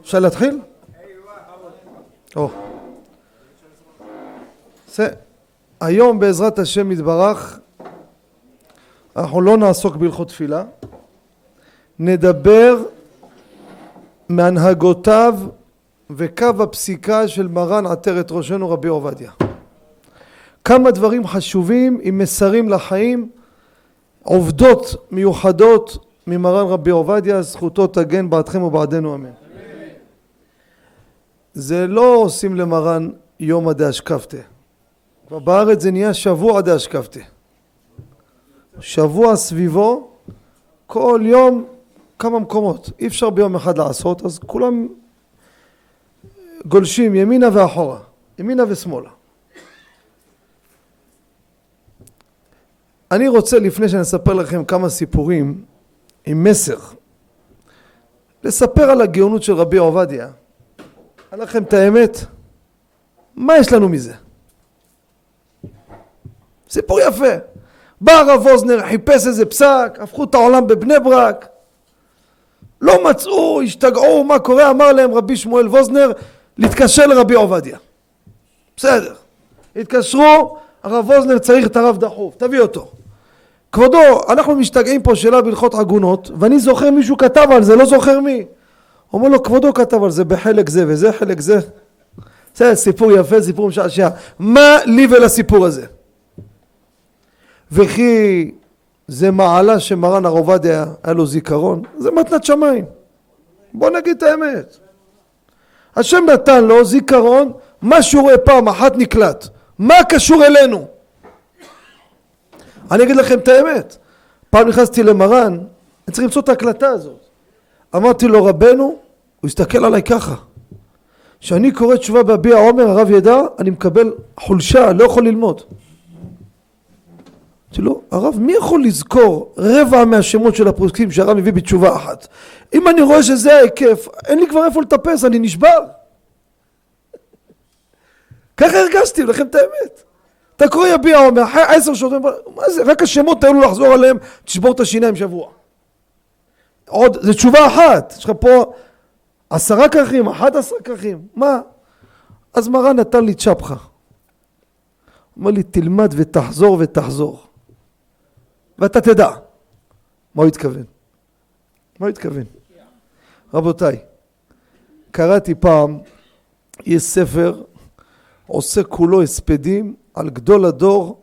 אפשר להתחיל? או. היום בעזרת השם יתברך אנחנו לא נעסוק בהלכות תפילה נדבר מהנהגותיו וקו הפסיקה של מרן עטרת ראשנו רבי עובדיה כמה דברים חשובים עם מסרים לחיים עובדות מיוחדות ממרן רבי עובדיה זכותו תגן בעדכם ובעדנו אמן זה לא עושים למרן יומא דאשקפתא כבר בארץ זה נהיה שבוע דאשקפתא שבוע סביבו כל יום כמה מקומות. אי אפשר ביום אחד לעשות אז כולם גולשים ימינה ואחורה ימינה ושמאלה. אני רוצה לפני שאני אספר לכם כמה סיפורים עם מסר לספר על הגאונות של רבי עובדיה אגיד לכם את האמת מה יש לנו מזה? סיפור יפה. בא הרב ווזנר חיפש איזה פסק הפכו את העולם בבני ברק. לא מצאו השתגעו מה קורה? אמר להם רבי שמואל ווזנר להתקשר לרבי עובדיה. בסדר. התקשרו הרב ווזנר צריך את הרב דחוף. תביא אותו. כבודו אנחנו משתגעים פה שאלה בהלכות עגונות ואני זוכר מישהו כתב על זה לא זוכר מי אומר לו כבודו כתב על זה בחלק זה וזה חלק זה. זה סיפור יפה סיפור משעשע. מה לי ולסיפור הזה? וכי זה מעלה שמרן הר עובדיה היה לו זיכרון? זה מתנת שמיים. בוא נגיד את האמת. השם נתן לו זיכרון מה שהוא רואה פעם אחת נקלט. מה קשור אלינו? אני אגיד לכם את האמת. פעם נכנסתי למרן אני צריך למצוא את ההקלטה הזאת אמרתי לו רבנו הוא הסתכל עליי ככה. כשאני קורא תשובה בהביע עומר הרב ידע אני מקבל חולשה לא יכול ללמוד. אמרתי לו הרב מי יכול לזכור רבע מהשמות של הפוסקים שהרב מביא בתשובה אחת? אם אני רואה שזה ההיקף אין לי כבר איפה לטפס אני נשבר. ככה הרגשתי לכם את האמת. אתה קורא יביע עומר אחרי עשר שעות מה זה רק השמות האלו לחזור עליהם תשבור את השיניים שבוע עוד זה תשובה אחת. יש לך פה עשרה כרכים אחד עשרה כרכים. מה? אז מרן נתן לי צ'פחה. אומר לי תלמד ותחזור ותחזור. ואתה תדע. מה הוא התכוון? מה הוא התכוון? רבותיי קראתי פעם יש ספר עושה כולו הספדים על גדול הדור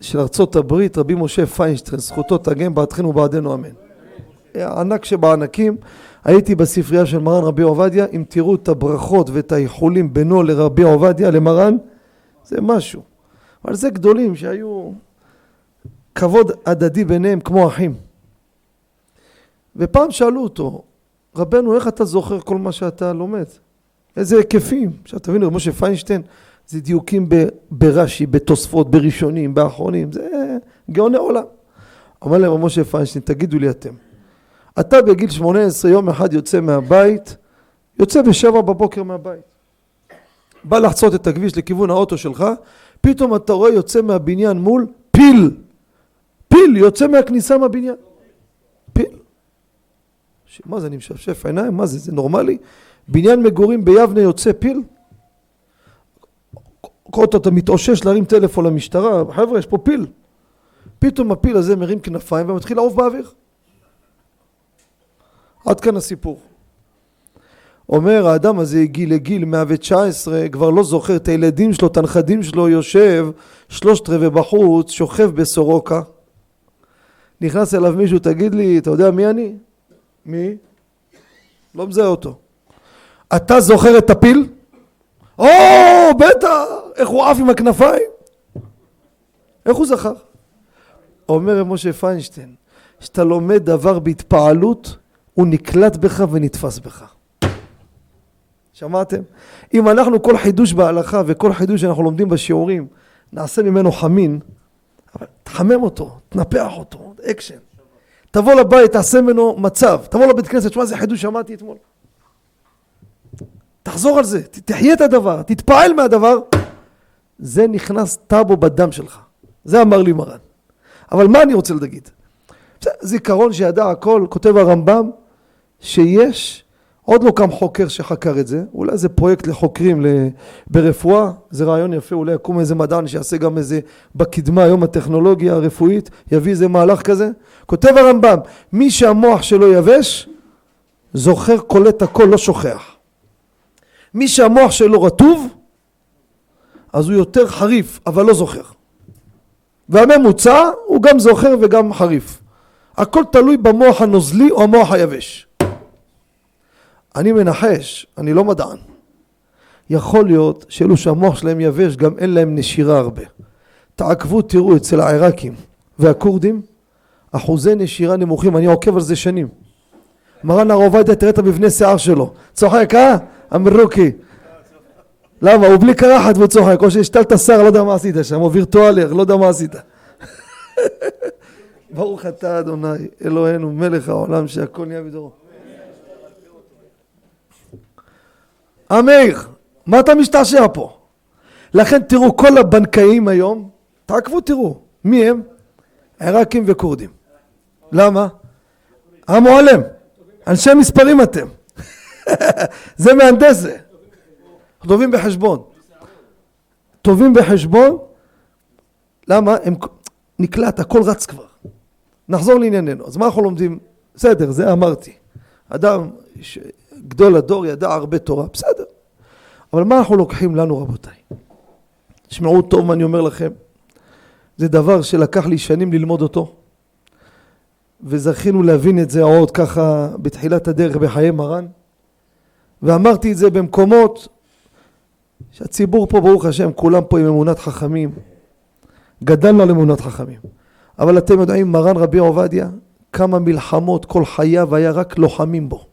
של ארצות הברית רבי משה פיינשטרן זכותו תגן בעדכם ובעדנו אמן הענק שבענקים הייתי בספרייה של מרן רבי עובדיה אם תראו את הברכות ואת האיחולים בינו לרבי עובדיה למרן זה משהו. אבל זה גדולים שהיו כבוד הדדי ביניהם כמו אחים. ופעם שאלו אותו רבנו איך אתה זוכר כל מה שאתה לומד? איזה היקפים? עכשיו תבינו משה פיינשטיין זה דיוקים ברש"י, בתוספות, בראשונים, באחרונים, זה גאוני עולם. אמר להם משה פיינשטיין, תגידו לי אתם, אתה בגיל 18 יום אחד יוצא מהבית, יוצא בשבע בבוקר מהבית. בא לחצות את הכביש לכיוון האוטו שלך, פתאום אתה רואה יוצא מהבניין מול פיל. פיל יוצא מהכניסה מהבניין. פיל. מה זה, אני משפשף עיניים? מה זה, זה נורמלי? בניין מגורים ביבנה יוצא פיל? כל אתה מתאושש להרים טלפון למשטרה, חבר'ה יש פה פיל. פתאום הפיל הזה מרים כנפיים ומתחיל לעוף באוויר. עד כאן הסיפור. אומר האדם הזה הגיע לגיל 119 כבר לא זוכר את הילדים שלו, את הנכדים שלו, יושב שלושת רבעי בחוץ, שוכב בסורוקה. נכנס אליו מישהו, תגיד לי, אתה יודע מי אני? מי? לא מזהה אותו. אתה זוכר את הפיל? או, בטח, איך הוא עף עם הכנפיים? איך הוא זכר? אומר משה פיינשטיין, כשאתה לומד דבר בהתפעלות, הוא נקלט בך ונתפס בך. שמעתם? אם אנחנו כל חידוש בהלכה וכל חידוש שאנחנו לומדים בשיעורים, נעשה ממנו חמין, אבל תחמם אותו, תנפח אותו, אקשן. תבוא לבית, תעשה ממנו מצב, תבוא לבית כנסת, שמע איזה חידוש שמעתי אתמול. תחזור על זה, תחיה את הדבר, תתפעל מהדבר, זה נכנס טאבו בדם שלך. זה אמר לי מרן. אבל מה אני רוצה להגיד? זיכרון שידע הכל, כותב הרמב"ם, שיש עוד לא קם חוקר שחקר את זה, אולי זה פרויקט לחוקרים ברפואה, זה רעיון יפה, אולי יקום איזה מדען שיעשה גם איזה בקדמה היום הטכנולוגיה הרפואית, יביא איזה מהלך כזה. כותב הרמב"ם, מי שהמוח שלו יבש, זוכר, קולט הכל, לא שוכח. מי שהמוח שלו רטוב, אז הוא יותר חריף, אבל לא זוכר. והממוצע הוא גם זוכר וגם חריף. הכל תלוי במוח הנוזלי או המוח היבש. אני מנחש, אני לא מדען. יכול להיות שאלו שהמוח שלהם יבש גם אין להם נשירה הרבה. תעקבו תראו אצל העיראקים והכורדים אחוזי נשירה נמוכים, אני עוקב על זה שנים. מרן הר עובדיה תראה את המבנה שיער שלו. צוחק אה? אמרוקי. למה? הוא בלי קרחת והוא צוחק, או שהשתלת שר, לא יודע מה עשית שם, או וירטואלר, לא יודע מה עשית. ברוך אתה אדוני אלוהינו מלך העולם שהכל נהיה בדורו. המאיר, מה אתה משתעשע פה? לכן תראו כל הבנקאים היום, תעקבו תראו, מי הם? עיראקים וכורדים. למה? המועלם, אנשי מספרים אתם. זה מהנדס זה. טובים בחשבון. טובים בחשבון, למה? הם... נקלט, הכל רץ כבר. נחזור לענייננו. אז מה אנחנו לומדים? בסדר, זה אמרתי. אדם, ש... גדול הדור ידע הרבה תורה, בסדר. אבל מה אנחנו לוקחים לנו רבותיי? תשמעו טוב מה אני אומר לכם. זה דבר שלקח לי שנים ללמוד אותו. וזכינו להבין את זה עוד ככה בתחילת הדרך בחיי מרן. ואמרתי את זה במקומות שהציבור פה ברוך השם כולם פה עם אמונת חכמים. גדלנו על אמונת חכמים. אבל אתם יודעים מרן רבי עובדיה כמה מלחמות כל חייו היה רק לוחמים בו.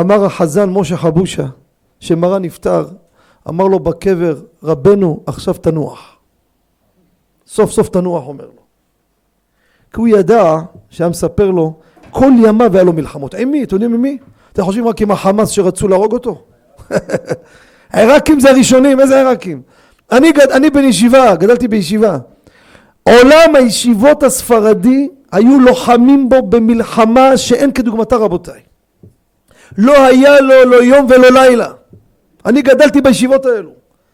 אמר החזן משה חבושה שמרן נפטר אמר לו בקבר רבנו עכשיו תנוח סוף סוף תנוח אומר לו כי הוא ידע שהיה מספר לו כל ימיו היה לו מלחמות עם מי? אתם יודעים עם מי? אתם חושבים רק עם החמאס שרצו להרוג אותו? העיראקים זה הראשונים איזה עיראקים? אני, גד... אני בן ישיבה גדלתי בישיבה עולם הישיבות הספרדי היו לוחמים בו במלחמה שאין כדוגמתה רבותיי לא היה לו לא יום ולא לילה. אני גדלתי בישיבות האלו.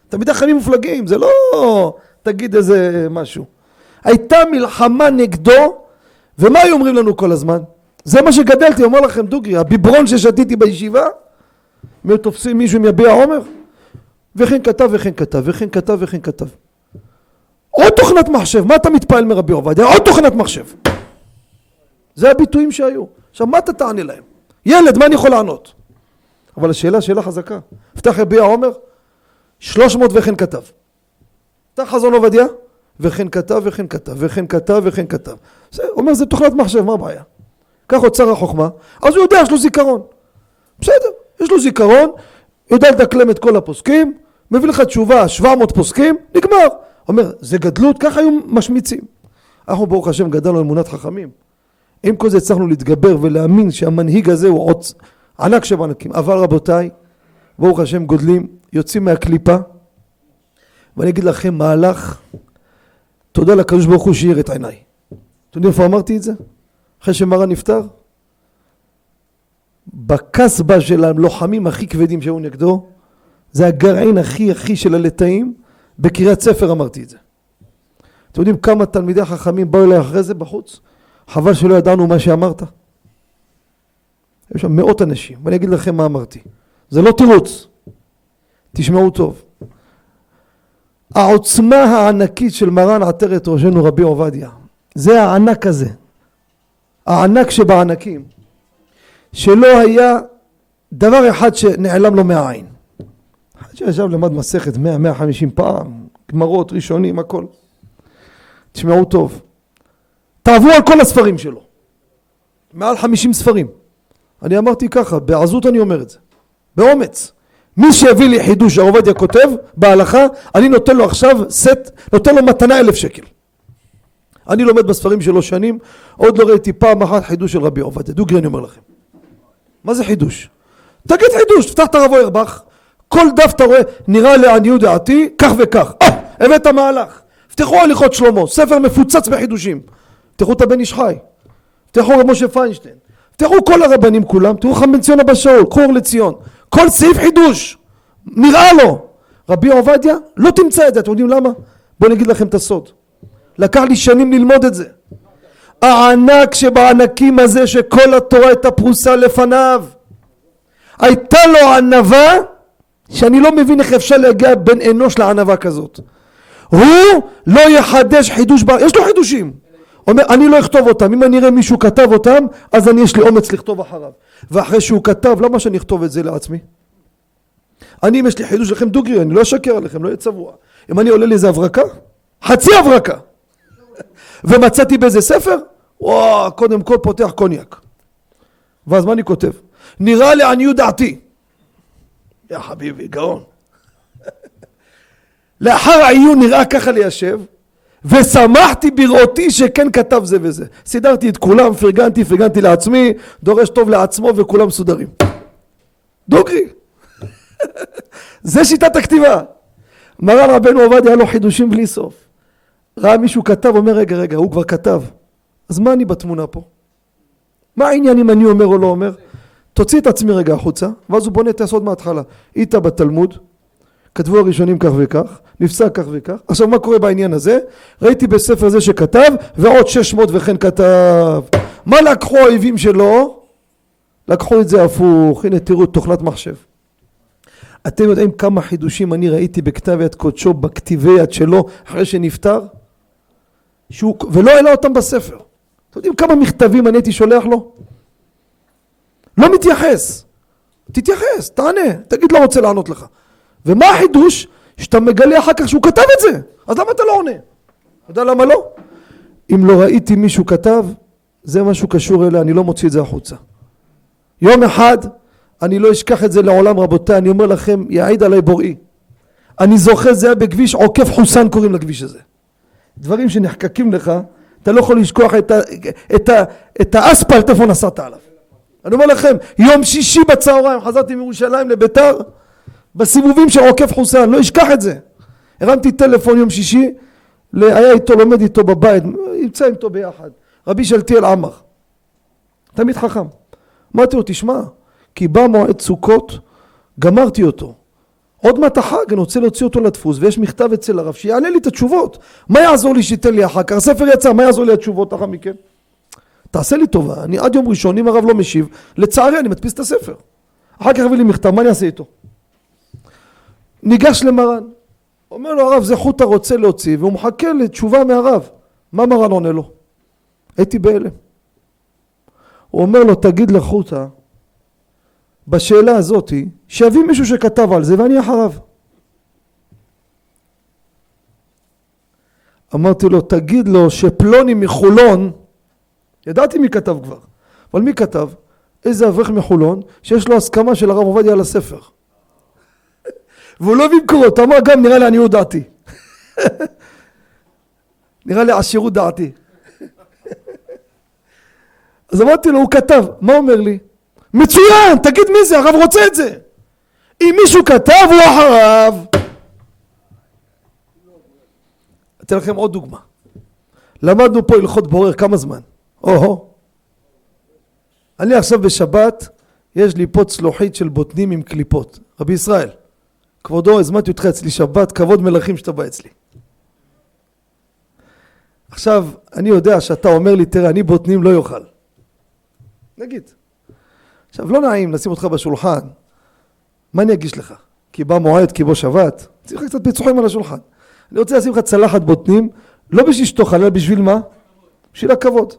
תלמידי חכמים מופלגים, זה לא תגיד איזה משהו. הייתה מלחמה נגדו, ומה היו אומרים לנו כל הזמן? זה מה שגדלתי, אומר לכם דוגרי, הביברון ששתיתי בישיבה, מי תופסים מישהו עם יביע עומר? וכן כתב וכן כתב וכן כתב וכן כתב. עוד תוכנת מחשב, מה אתה מתפעל מרבי עובדיה? עוד תוכנת מחשב. זה הביטויים שהיו. עכשיו מה אתה תענה להם? ילד, מה אני יכול לענות? אבל השאלה, שאלה חזקה. פתח יביע עומר, שלוש מאות וכן כתב. פתח חזון עובדיה, וכן כתב וכן כתב, וכן כתב וכן כתב. זה אומר, זה תוכנת מחשב, מה הבעיה? כך אוצר החוכמה, אז הוא יודע, יש לו זיכרון. בסדר, יש לו זיכרון, יודע לדקלם את כל הפוסקים, מביא לך תשובה, 700 פוסקים, נגמר. אומר, זה גדלות, ככה היו משמיצים. אנחנו ברוך השם גדלנו אמונת חכמים. עם כל זה הצלחנו להתגבר ולהאמין שהמנהיג הזה הוא עוצ... ענק שבענקים. אבל רבותיי, ברוך השם גודלים, יוצאים מהקליפה, ואני אגיד לכם מהלך, תודה לקדוש ברוך הוא שאיר את עיניי. אתם יודעים איפה אמרתי את זה? אחרי שמרן נפטר? בקסבה של הלוחמים הכי כבדים שהיו נגדו, זה הגרעין הכי הכי של הלטאים, בקריית ספר אמרתי את זה. אתם יודעים כמה תלמידי חכמים באו אליי אחרי זה בחוץ? חבל שלא ידענו מה שאמרת. יש שם מאות אנשים, ואני אגיד לכם מה אמרתי. זה לא תירוץ, תשמעו טוב. העוצמה הענקית של מרן עטרת ראשנו רבי עובדיה, זה הענק הזה, הענק שבענקים, שלא היה דבר אחד שנעלם לו מהעין. אחד שישב למד מסכת 100-150 פעם, גמרות, ראשונים, הכל. תשמעו טוב. תעברו על כל הספרים שלו. מעל חמישים ספרים. אני אמרתי ככה, בעזות אני אומר את זה. באומץ. מי שיביא לי חידוש עובדיה כותב בהלכה, אני נותן לו עכשיו סט, נותן לו מתנה אלף שקל. אני לומד בספרים שלו שנים, עוד לא ראיתי פעם אחת חידוש של רבי עובדיה. דוגרי אני אומר לכם. מה זה חידוש? תגיד חידוש, תפתח את הרב אוירבך, כל דף אתה רואה, נראה לעניות דעתי, כך וכך. אה, הבאת מהלך. פתחו הליכות שלמה, ספר מפוצץ בחידושים. תפתחו את הבן איש חי, תפתחו את משה פיינשטיין, תראו כל הרבנים כולם, תראו חכם בן ציון אבא שאול, קחו אור לציון, כל סעיף חידוש, נראה לו. רבי עובדיה, לא תמצא את זה, אתם יודעים למה? בואו אני אגיד לכם את הסוד. לקח לי שנים ללמוד את זה. הענק שבענקים הזה שכל התורה הייתה פרוסה לפניו. הייתה לו ענווה שאני לא מבין איך אפשר להגיע בין אנוש לענווה כזאת. הוא לא יחדש חידוש. יש לו חידושים. אומר אני לא אכתוב אותם, אם אני אראה מישהו כתב אותם אז אני יש לי אומץ לכתוב אחריו. ואחרי שהוא כתב למה שאני אכתוב את זה לעצמי? אני אם יש לי חידוש לכם דוגרי אני לא אשקר עליכם לא יהיה צבוע. אם אני עולה לי איזה הברקה חצי הברקה ומצאתי באיזה ספר וואו קודם כל פותח קוניאק ואז מה אני כותב? נראה לעניות דעתי יא חביבי גאון לאחר העיון נראה ככה ליישב ושמחתי בראותי שכן כתב זה וזה. סידרתי את כולם פרגנתי פרגנתי לעצמי דורש טוב לעצמו וכולם מסודרים. דוגרי. זה שיטת הכתיבה. מרן רבנו עובדיה היה לו חידושים בלי סוף. ראה מישהו כתב אומר רגע רגע הוא כבר כתב. אז מה אני בתמונה פה? מה העניין אם אני אומר או לא אומר? תוציא את עצמי רגע החוצה ואז הוא בונה את היסוד מההתחלה. איתה בתלמוד כתבו הראשונים כך וכך נפסק כך וכך עכשיו מה קורה בעניין הזה? ראיתי בספר זה שכתב ועוד שש מאות וכן כתב מה לקחו האויבים שלו? לקחו את זה הפוך הנה תראו תוכנת מחשב אתם יודעים כמה חידושים אני ראיתי בכתב יד קודשו בכתיבי יד שלו אחרי שנפטר? שהוא, ולא העלה אותם בספר אתם יודעים כמה מכתבים אני הייתי שולח לו? לא מתייחס תתייחס, תענה, תגיד לא רוצה לענות לך ומה החידוש? שאתה מגלה אחר כך שהוא כתב את זה אז למה אתה לא עונה? אתה יודע למה לא? אם לא ראיתי מישהו כתב זה משהו קשור אליה, אני לא מוציא את זה החוצה יום אחד אני לא אשכח את זה לעולם רבותיי, אני אומר לכם, יעיד עליי בוראי. אני זוכר זה היה בכביש עוקף חוסן קוראים לכביש הזה. דברים שנחקקים לך, אתה לא יכול לשכוח את, ה, את, ה, את האספלט איפה נסעת עליו. אני אומר לכם, יום שישי בצהריים חזרתי מירושלים לביתר, בסיבובים של עוקף חוסן, לא אשכח את זה. הרמתי טלפון יום שישי, היה איתו, לומד איתו בבית, נמצא איתו ביחד, רבי שלטיאל עמר, תמיד חכם. אמרתי לו, תשמע, כי בא מועד סוכות, גמרתי אותו. עוד מעט החג, אני רוצה להוציא אותו לדפוס, ויש מכתב אצל הרב שיענה לי את התשובות. מה יעזור לי שייתן לי אחר כך? הספר יצא, מה יעזור לי התשובות אחר מכן? תעשה לי טובה, אני עד יום ראשון, אם הרב לא משיב, לצערי אני מדפיס את הספר. אחר כך הביא לי מכתב, מה אני אעשה איתו? ניגש למרן, אומר לו הרב זה חוטה רוצה להוציא, והוא מחכה לתשובה מהרב. מה מרן עונה לו? הייתי בהלם. הוא אומר לו, תגיד לחוטה, בשאלה הזאתי, שיביא מישהו שכתב על זה ואני אחריו. אמרתי לו, תגיד לו שפלוני מחולון, ידעתי מי כתב כבר, אבל מי כתב? איזה אברך מחולון שיש לו הסכמה של הרב עובדיה על הספר. והוא לא הביא מקורות, אמר גם נראה לי עניות דעתי. נראה לי עשירות דעתי. אז אמרתי לו, הוא כתב, מה אומר לי? מצוין, תגיד מי זה, הרב רוצה את זה. אם מישהו כתב הוא אחריו. אתן לכם עוד דוגמה. למדנו פה הלכות בורר כמה זמן? או-הו. אני עכשיו בשבת, יש לי פה צלוחית של בוטנים עם קליפות. רבי ישראל, כבודו, הזמנתי אותך אצלי שבת, כבוד מלכים שאתה בא אצלי. עכשיו, אני יודע שאתה אומר לי, תראה, אני בוטנים לא יאכל. נגיד. עכשיו, לא נעים לשים אותך בשולחן, מה אני אגיש לך? כי בא מועד, כי בוא שבת, צריך קצת פיצוחים על השולחן. אני רוצה לשים לך צלחת בוטנים, לא בשביל שתאכל, אלא בשביל מה? בשביל הכבוד.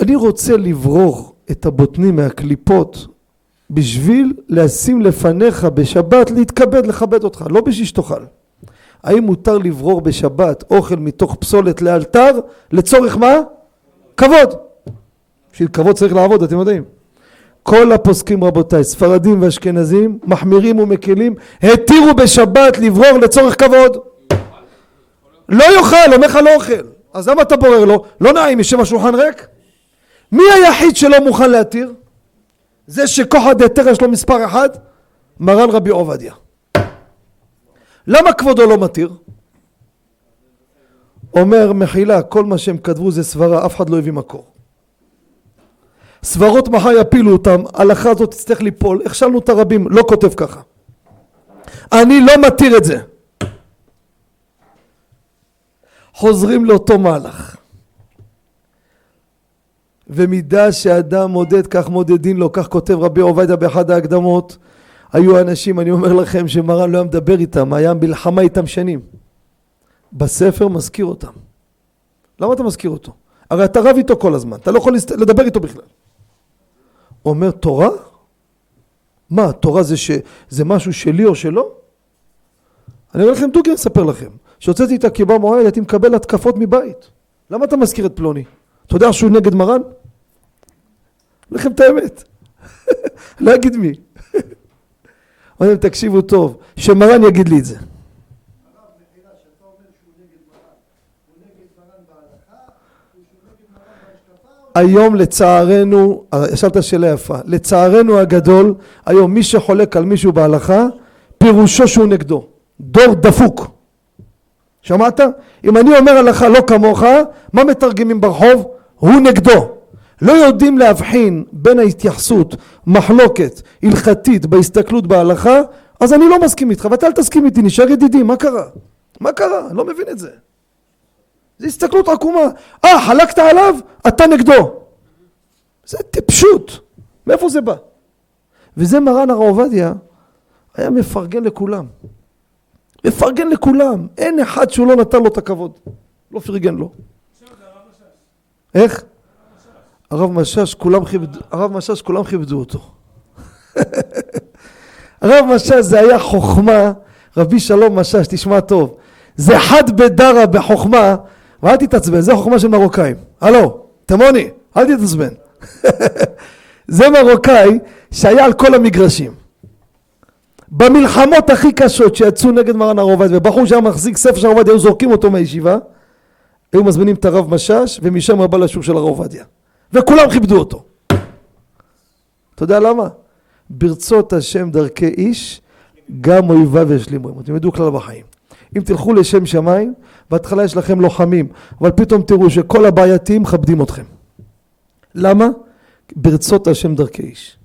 אני רוצה לברור את הבוטנים מהקליפות בשביל לשים לפניך בשבת, להתכבד, לכבד אותך, לא בשביל שתאכל. האם מותר לברור בשבת אוכל מתוך פסולת לאלתר, לצורך מה? כבוד. בשביל כבוד צריך לעבוד, אתם יודעים. כל הפוסקים רבותיי, ספרדים ואשכנזים, מחמירים ומקלים, התירו בשבת לברור לצורך כבוד. לא יאכל, אומר לך לא אוכל. אז למה אתה בורר לו? לא נעים, יושב השולחן ריק? מי היחיד שלא מוכן להתיר? זה שכוחא דהיתר יש לו מספר אחד? מרן רבי עובדיה. למה כבודו לא מתיר? אומר מחילה, כל מה שהם כתבו זה סברה, אף אחד לא הביא מקור. סברות מחר יפילו אותם, ההלכה הזאת תצטרך ליפול, הכשלנו את הרבים, לא כותב ככה. אני לא מתיר את זה. חוזרים לאותו מהלך. ומידה שאדם מודד כך מודדים לו, כך כותב רבי עובדיה באחד ההקדמות. היו אנשים, אני אומר לכם, שמרן לא היה מדבר איתם, היה מלחמה איתם שנים. בספר מזכיר אותם. למה אתה מזכיר אותו? הרי אתה רב איתו כל הזמן, אתה לא יכול לדבר איתו בכלל. אומר תורה? מה, תורה זה, ש... זה משהו שלי או שלו? אני אומר לכם דוגרי, אספר לכם. כשהוצאתי את הקיבה מועד הייתי מקבל התקפות מבית. למה אתה מזכיר את פלוני? אתה יודע שהוא נגד מרן? לכם את האמת. לא אגיד מי. אומרים תקשיבו טוב, שמרן יגיד לי את זה. היום לצערנו, שאלת שאלה יפה, לצערנו הגדול, היום מי שחולק על מישהו בהלכה, פירושו שהוא נגדו. דור דפוק. שמעת? אם אני אומר הלכה לא כמוך, מה מתרגמים ברחוב? הוא נגדו. לא יודעים להבחין בין ההתייחסות, מחלוקת, הלכתית, בהסתכלות בהלכה, אז אני לא מסכים איתך, ואתה אל תסכים איתי, נשאר ידידי, מה קרה? מה קרה? אני לא מבין את זה. זה הסתכלות עקומה. אה, חלקת עליו? אתה נגדו. זה טיפשות. מאיפה זה בא? וזה מרן הרב עובדיה היה מפרגן לכולם. מפרגן לכולם. אין אחד שהוא לא נתן לו את הכבוד. לא פרגן לו. איך? הרב משאש, כולם כיבדו, הרב משאש, כולם כיבדו אותו. הרב משאש זה היה חוכמה, רבי שלום משאש, תשמע טוב. זה חד בדרה בחוכמה, ואל תתעצבן, זה חוכמה של מרוקאים. הלו, תימוני, אל תתעצבן. זה מרוקאי שהיה על כל המגרשים. במלחמות הכי קשות שיצאו נגד מרן הרב עובדיה, ובחור שהיה מחזיק ספר של הרב עובדיה, היו זורקים אותו מהישיבה, היו מזמינים את הרב משאש, ומשם הוא בא לשוק של הרב עובדיה. וכולם כיבדו אותו. אתה יודע למה? ברצות השם דרכי איש, גם אויביו ישלימו עמו. תלמדו כלל בחיים. אם תלכו לשם שמיים, בהתחלה יש לכם לוחמים, אבל פתאום תראו שכל הבעייתיים מכבדים אתכם. למה? ברצות השם דרכי איש.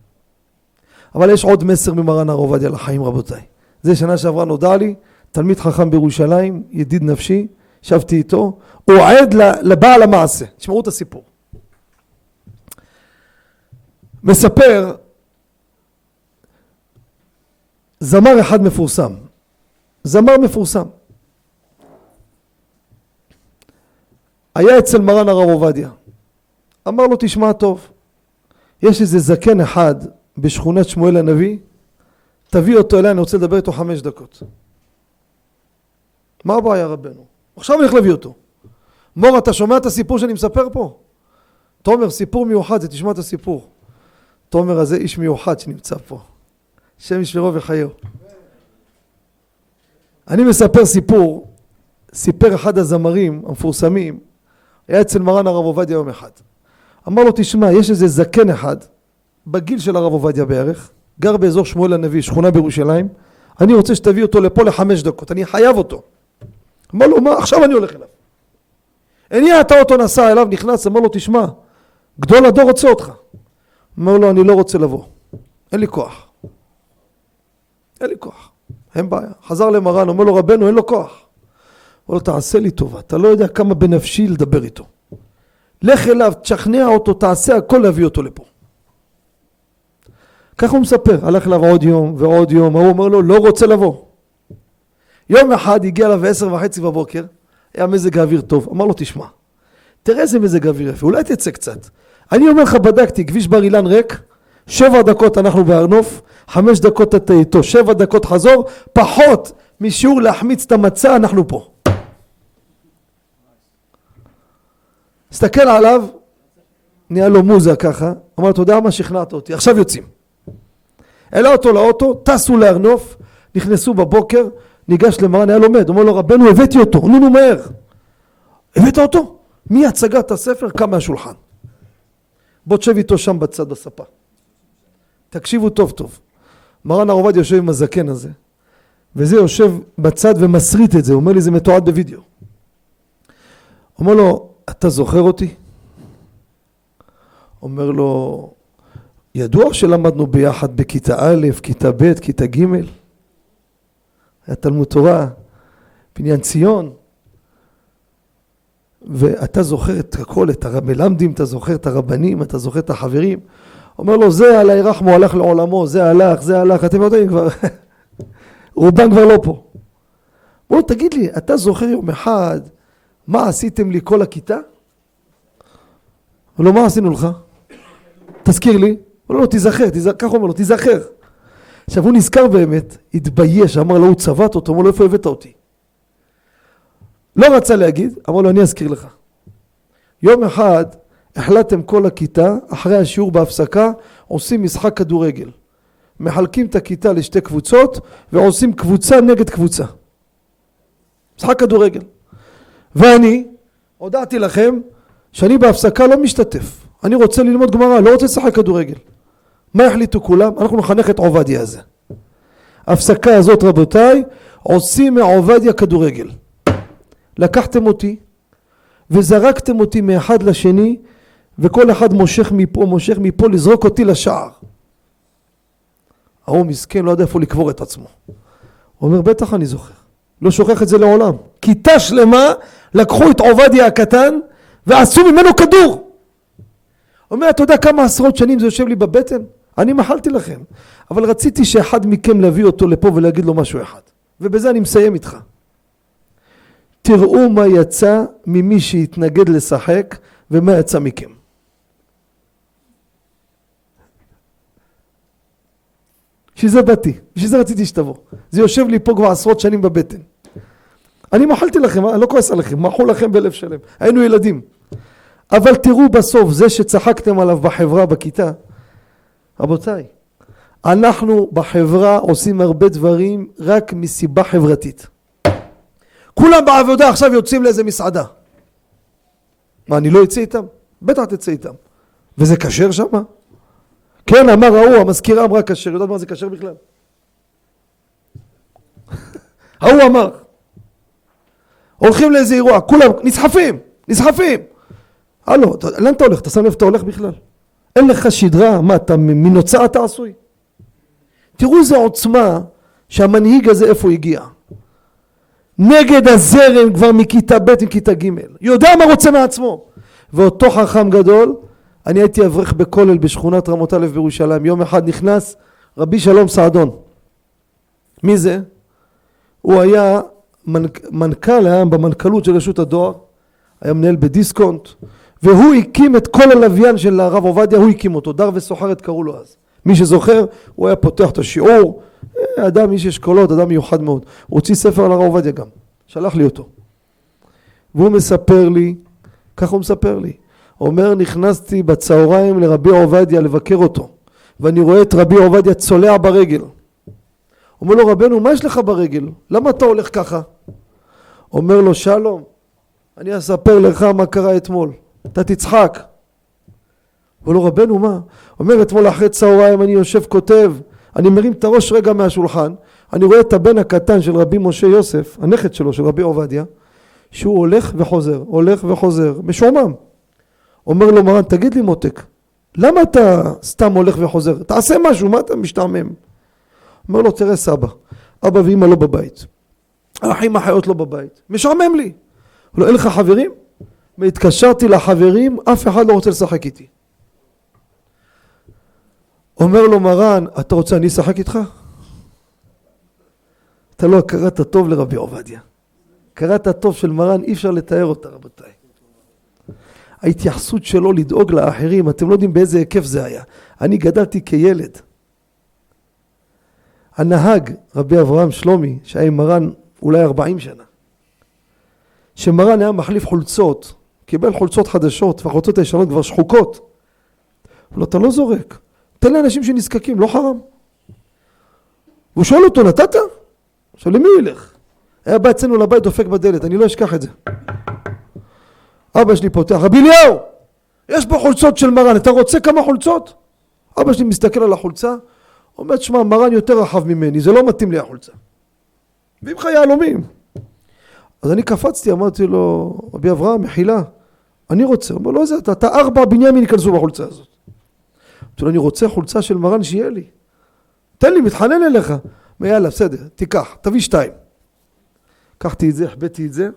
אבל יש עוד מסר ממרן הר עובדיה לחיים רבותיי. זה שנה שעברה נודע לי, תלמיד חכם בירושלים, ידיד נפשי, ישבתי איתו, הוא עד לבעל המעשה. תשמעו את הסיפור. מספר זמר אחד מפורסם, זמר מפורסם. היה אצל מרן הרב עובדיה. אמר לו תשמע טוב, יש איזה זקן אחד בשכונת שמואל הנביא, תביא אותו אליי, אני רוצה לדבר איתו חמש דקות. מה הבעיה רבנו? עכשיו אני הולך להביא אותו. מור, אתה שומע את הסיפור שאני מספר פה? תומר, סיפור מיוחד, זה תשמע את הסיפור. תומר הזה איש מיוחד שנמצא פה. שם ישמרו וחיו. אני מספר סיפור, סיפר אחד הזמרים המפורסמים, היה אצל מרן הרב עובדיה יום אחד. אמר לו, תשמע, יש איזה זקן אחד, בגיל של הרב עובדיה בערך, גר באזור שמואל הנביא, שכונה בירושלים, אני רוצה שתביא אותו לפה לחמש דקות, אני חייב אותו. אמר לו, מה, עכשיו אני הולך אליו. הניע את האוטו, נסע אליו, נכנס, אמר לו, תשמע, גדול הדור רוצה אותך. אמר לו, אני לא רוצה לבוא, אין לי כוח. אין לי כוח, אין בעיה. חזר למרן, אומר לו, רבנו, אין לו כוח. אומר לו, תעשה לי טובה, אתה לא יודע כמה בנפשי לדבר איתו. לך אליו, תשכנע אותו, תעשה הכל להביא אותו לפה. ככה הוא מספר, הלך אליו עוד יום ועוד יום, ההוא אומר לו, לא רוצה לבוא. יום אחד הגיע אליו בעשר וחצי בבוקר, היה מזג האוויר טוב, אמר לו, תשמע, תראה איזה מזג אוויר יפה, אולי תצא קצת. אני אומר לך, בדקתי, כביש בר אילן ריק, שבע דקות אנחנו בהר נוף, חמש דקות אתה איתו, שבע דקות חזור, פחות משיעור להחמיץ את המצה, אנחנו פה. הסתכל עליו, נהיה לו מוזה ככה, אמר לו, אתה יודע מה, שכנעת אותי, עכשיו יוצאים. העלה אותו לאוטו, טסו להר נוף, נכנסו בבוקר, ניגש למרן, היה לומד, אומר לו, רבנו, הבאתי אותו, נו נו מהר. הבאת אותו? מי הצגת את הספר? קם מהשולחן. בוא תשב איתו שם בצד בספה. תקשיבו טוב טוב. מרן הרב עובדיה יושב עם הזקן הזה, וזה יושב בצד ומסריט את זה, הוא אומר לי זה מתועד בווידאו. אומר לו, אתה זוכר אותי? אומר לו, ידוע שלמדנו ביחד בכיתה א', כיתה ב', כיתה ג', היה תלמוד תורה, בניין ציון, ואתה זוכר את הכל, את המלמדים, אתה זוכר את הרבנים, אתה זוכר את החברים. אומר לו, זה עלי רחמו הלך לעולמו, זה הלך, זה הלך, אתם יודעים כבר, רובם כבר לא פה. בוא תגיד לי, אתה זוכר יום אחד מה עשיתם לי כל הכיתה? לא, מה עשינו לך? תזכיר לי. הוא לא, תיזכר, תיזכר, ככה אומר לו, תיזכר. עכשיו הוא נזכר באמת, התבייש, אמר לו, הוא צבט אותו, אמר לו, איפה הבאת אותי? לא רצה להגיד, אמר לו, אני אזכיר לך. יום אחד החלטתם כל הכיתה, אחרי השיעור בהפסקה, עושים משחק כדורגל. מחלקים את הכיתה לשתי קבוצות, ועושים קבוצה נגד קבוצה. משחק כדורגל. ואני הודעתי לכם שאני בהפסקה לא משתתף. אני רוצה ללמוד גמרא, לא רוצה לשחק כדורגל. מה החליטו כולם? אנחנו נחנך את עובדיה הזה. ההפסקה הזאת רבותיי, עושים מעובדיה כדורגל. לקחתם אותי וזרקתם אותי מאחד לשני וכל אחד מושך מפה, מושך מפה, לזרוק אותי לשער. ההוא מסכן לא יודע איפה לקבור את עצמו. הוא אומר בטח אני זוכר, לא שוכח את זה לעולם. כיתה שלמה לקחו את עובדיה הקטן ועשו ממנו כדור. אומר אתה יודע כמה עשרות שנים זה יושב לי בבטן? אני מחלתי לכם, אבל רציתי שאחד מכם להביא אותו לפה ולהגיד לו משהו אחד. ובזה אני מסיים איתך. תראו מה יצא ממי שהתנגד לשחק ומה יצא מכם. בשביל זה באתי, בשביל זה רציתי שתבוא. זה יושב לי פה כבר עשרות שנים בבטן. אני מחלתי לכם, אני לא כועס עליכם, מחו לכם בלב שלם. היינו ילדים. אבל תראו בסוף, זה שצחקתם עליו בחברה, בכיתה, רבותיי, אנחנו בחברה עושים הרבה דברים רק מסיבה חברתית. כולם בעבודה עכשיו יוצאים לאיזה מסעדה. מה, אני לא אצא איתם? בטח תצא איתם. וזה כשר שם? כן, אמר ההוא, המזכירה אמרה כשר, יודעת מה זה כשר בכלל? ההוא אמר. הולכים לאיזה אירוע, כולם נסחפים, נסחפים. הלו, לאן אתה הולך? אתה שם לב אתה הולך בכלל? אין לך שדרה, מה אתה מנוצה אתה עשוי? תראו איזה עוצמה שהמנהיג הזה איפה הגיע. נגד הזרם כבר מכיתה ב' מכיתה ג', יודע מה רוצה מעצמו. ואותו חכם גדול, אני הייתי אברך בכולל בשכונת רמות א' בירושלים, יום אחד נכנס רבי שלום סעדון. מי זה? הוא היה מנכ... מנכ"ל, היה במנכ"לות של רשות הדואר, היה מנהל בדיסקונט, והוא הקים את כל הלוויין של הרב עובדיה, הוא הקים אותו, דר וסוחרת קראו לו אז. מי שזוכר, הוא היה פותח את השיעור, אדם איש אשכולות, אדם מיוחד מאוד. הוא הוציא ספר על הרב עובדיה גם, שלח לי אותו. והוא מספר לי, ככה הוא מספר לי, אומר נכנסתי בצהריים לרבי עובדיה לבקר אותו ואני רואה את רבי עובדיה צולע ברגל אומר לו רבנו מה יש לך ברגל? למה אתה הולך ככה? אומר לו שלום אני אספר לך מה קרה אתמול אתה תצחק אומר לו רבנו מה? אומר אתמול אחרי צהריים אני יושב כותב אני מרים את הראש רגע מהשולחן אני רואה את הבן הקטן של רבי משה יוסף הנכד שלו של רבי עובדיה שהוא הולך וחוזר הולך וחוזר משועמם אומר לו מרן תגיד לי מותק למה אתה סתם הולך וחוזר? תעשה משהו מה אתה משתעמם? אומר לו תראה סבא אבא ואמא לא בבית. האחים האחיות לא בבית. משעמם לי. לא אין לך חברים? והתקשרתי לחברים אף אחד לא רוצה לשחק איתי אומר לו מרן אתה רוצה אני אשחק איתך? אתה לא קראת טוב לרבי עובדיה קראת טוב של מרן אי אפשר לתאר אותה רבותיי ההתייחסות שלו לדאוג לאחרים, אתם לא יודעים באיזה היקף זה היה. אני גדלתי כילד. הנהג, רבי אברהם שלומי, שהיה עם מרן אולי ארבעים שנה, שמרן היה מחליף חולצות, קיבל חולצות חדשות, והחולצות הישנות כבר שחוקות. אבל אתה לא זורק, תן לאנשים שנזקקים, לא חרם. והוא שואל אותו, נתת? עכשיו למי הוא ילך? היה בא אצלנו לבית דופק בדלת, אני לא אשכח את זה. אבא שלי פותח, רבי אליהו, יש פה חולצות של מרן, אתה רוצה כמה חולצות? אבא שלי מסתכל על החולצה, אומר, שמע, מרן יותר רחב ממני, זה לא מתאים לי החולצה. ואם לך יהלומים. אז אני קפצתי, אמרתי לו, רבי אברהם, מחילה, אני רוצה. הוא אומר, לא זה, אתה, אתה ארבע בנימין ייכנסו בחולצה הזאת. לו, אני רוצה חולצה של מרן שיהיה לי. תן לי, מתחנן אליך. יאללה, בסדר, תיקח, תביא שתיים. לקחתי את זה, החבאתי את זה.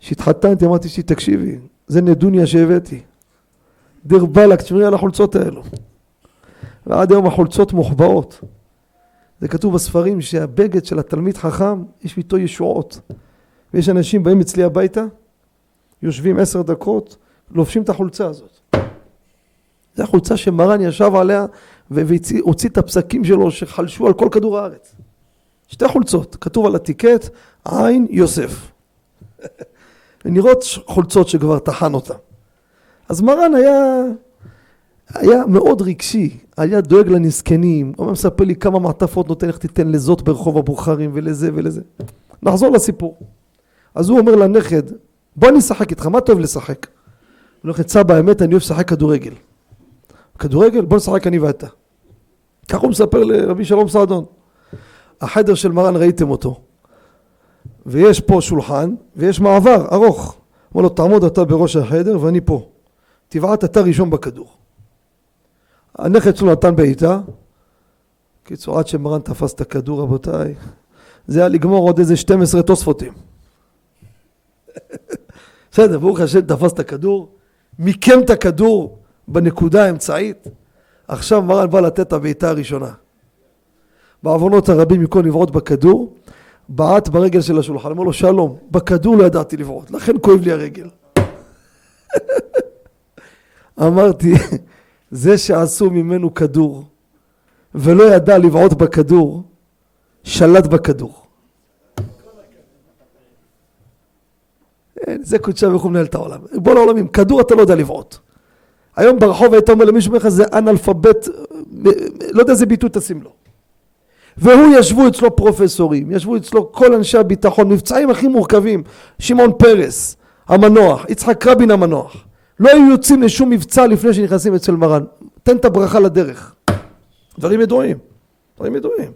כשהתחתנתי אמרתי שלי, תקשיבי, זה נדוניה שהבאתי. דיר באלק, תשמרי על החולצות האלו. ועד היום החולצות מוחבאות. זה כתוב בספרים שהבגד של התלמיד חכם, יש איתו ישועות. ויש אנשים באים אצלי הביתה, יושבים עשר דקות, לובשים את החולצה הזאת. זו החולצה שמרן ישב עליה והוציא את הפסקים שלו שחלשו על כל כדור הארץ. שתי חולצות, כתוב על הטיקט עין יוסף. ונראות חולצות שכבר טחן אותה. אז מרן היה, היה מאוד רגשי, היה דואג לנזקנים, הוא מספר לי כמה מעטפות נותן, איך תיתן לזאת ברחוב הבוכרים ולזה ולזה. נחזור לסיפור. אז הוא אומר לנכד, בוא אני אשחק איתך, מה טוב לשחק? הוא אומר, סבא, האמת, אני אוהב לשחק כדורגל. כדורגל? בוא נשחק אני ואתה. ככה הוא מספר לרבי שלום סעדון. החדר של מרן ראיתם אותו. ויש פה שולחן, ויש מעבר ארוך. אמר לו, תעמוד אתה בראש החדר ואני פה. תבעט אתה ראשון בכדור. הנכד שלו נתן בעיטה. קיצור, עד שמרן תפס את הכדור, רבותיי, זה היה לגמור עוד איזה 12 תוספותים. בסדר, ברוך השם תפס את הכדור, מיקם את הכדור בנקודה האמצעית. עכשיו מרן בא לתת את הבעיטה הראשונה. בעוונות הרבים מכל לבעוט בכדור, בעט ברגל של השולחן, אמר לו שלום, בכדור לא ידעתי לבעוט, לכן כואב לי הרגל. אמרתי, זה שעשו ממנו כדור ולא ידע לבעוט בכדור, שלט בכדור. זה קודשה ברוך הוא מנהל את העולם. בוא לעולמים, כדור אתה לא יודע לבעוט. היום ברחוב היית אומר למישהו ממך זה אנאלפבית, לא יודע איזה ביטוי תשים לו. והוא ישבו אצלו פרופסורים, ישבו אצלו כל אנשי הביטחון, מבצעים הכי מורכבים, שמעון פרס המנוח, יצחק רבין המנוח, לא היו יוצאים לשום מבצע לפני שנכנסים אצל מרן, תן את הברכה לדרך, דברים ידועים, דברים ידועים,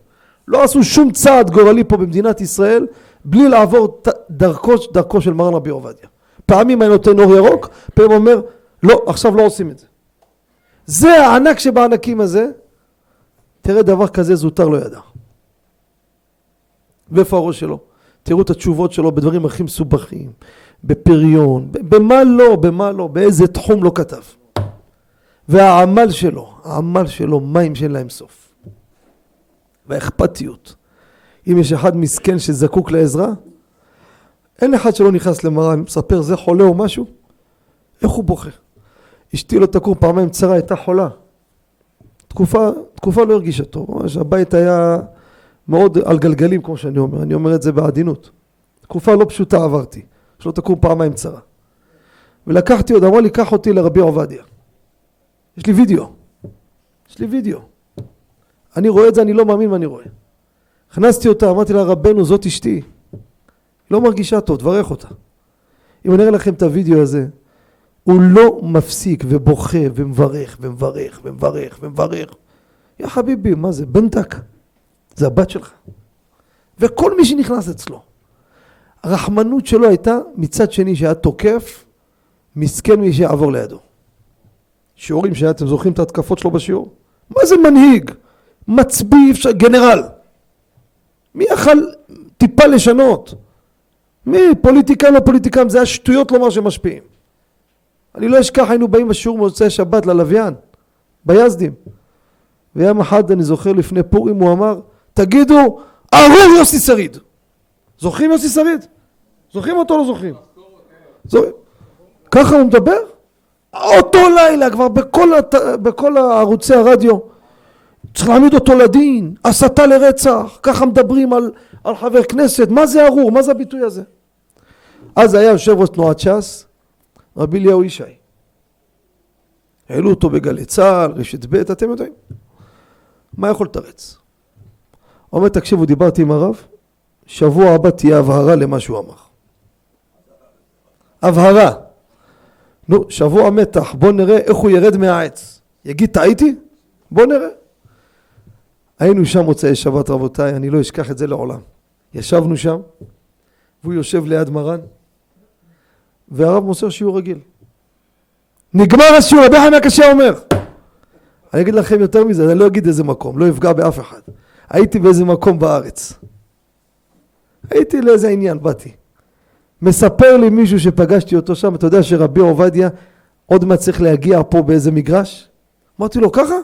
לא עשו שום צעד גורלי פה במדינת ישראל בלי לעבור דרכו, דרכו של מרן רבי עובדיה, פעמים היה נותן אור ירוק, פעמים אומר לא, עכשיו לא עושים את זה, זה הענק שבענקים הזה תראה דבר כזה זוטר לא ידע. ואיפה הראש שלו? תראו את התשובות שלו בדברים הכי מסובכים, בפריון, במה לא, במה לא, באיזה תחום לא כתב. והעמל שלו, העמל שלו, מים שאין להם סוף. והאכפתיות. אם יש אחד מסכן שזקוק לעזרה, אין אחד שלא נכנס למרן, מספר זה חולה או משהו, איך הוא בוכה. אשתי לא תקור פעמיים צרה, הייתה חולה. תקופה, תקופה לא הרגישה טוב, ממש הבית היה מאוד על גלגלים כמו שאני אומר, אני אומר את זה בעדינות. תקופה לא פשוטה עברתי, שלא תקום פעמיים צרה. ולקחתי עוד, אמר לי, קח אותי לרבי עובדיה. יש לי וידאו, יש לי וידאו. אני רואה את זה, אני לא מאמין מה אני רואה. הכנסתי אותה, אמרתי לה, רבנו, זאת אשתי. לא מרגישה טוב, תברך אותה. אם אני אראה לכם את הוידאו הזה, הוא לא מפסיק ובוכה ומברך ומברך ומברך ומברך. יא חביבי, מה זה? בנטק. זה הבת שלך. וכל מי שנכנס אצלו. הרחמנות שלו הייתה מצד שני שהיה תוקף, מסכן מי שיעבור לידו. שיעורים שאתם זוכרים את ההתקפות שלו בשיעור? מה זה מנהיג? מצביא, אפשר, גנרל. מי יכל טיפה לשנות? מי? פוליטיקאים לא פוליטיקאים, זה היה שטויות לומר שמשפיעים. אני לא אשכח, היינו באים בשיעור מוצאי שבת ללוויין, ביזדים. ויום אחד, אני זוכר לפני פורים, הוא אמר, תגידו, ארור יוסי שריד. זוכרים יוסי שריד? זוכרים אותו או לא זוכרים? ככה הוא מדבר? אותו לילה כבר בכל, הת... בכל ערוצי הרדיו צריך להעמיד אותו לדין, הסתה לרצח, ככה מדברים על, על חבר כנסת, מה זה ארור? מה זה הביטוי הזה? אז היה יושב ראש תנועת ש"ס, רבי אליהו ישי. העלו אותו בגלי צה"ל, רשת ב', אתם יודעים. מה יכול לתרץ? אומר, תקשיבו, דיברתי עם הרב, שבוע הבא תהיה הבהרה למה שהוא אמר. הבהרה. נו, שבוע מתח, בוא נראה איך הוא ירד מהעץ. יגיד, טעיתי? בוא נראה. היינו שם מוצאי שבת רבותיי, אני לא אשכח את זה לעולם. ישבנו שם, והוא יושב ליד מרן, והרב מוסר שיעור רגיל. נגמר השיעור, רבי חיים הקשה אומר. אני אגיד לכם יותר מזה, אני לא אגיד איזה מקום, לא אפגע באף אחד. הייתי באיזה מקום בארץ. הייתי לאיזה עניין, באתי. מספר לי מישהו שפגשתי אותו שם, אתה יודע שרבי עובדיה עוד מעט צריך להגיע פה באיזה מגרש? אמרתי לו, ככה?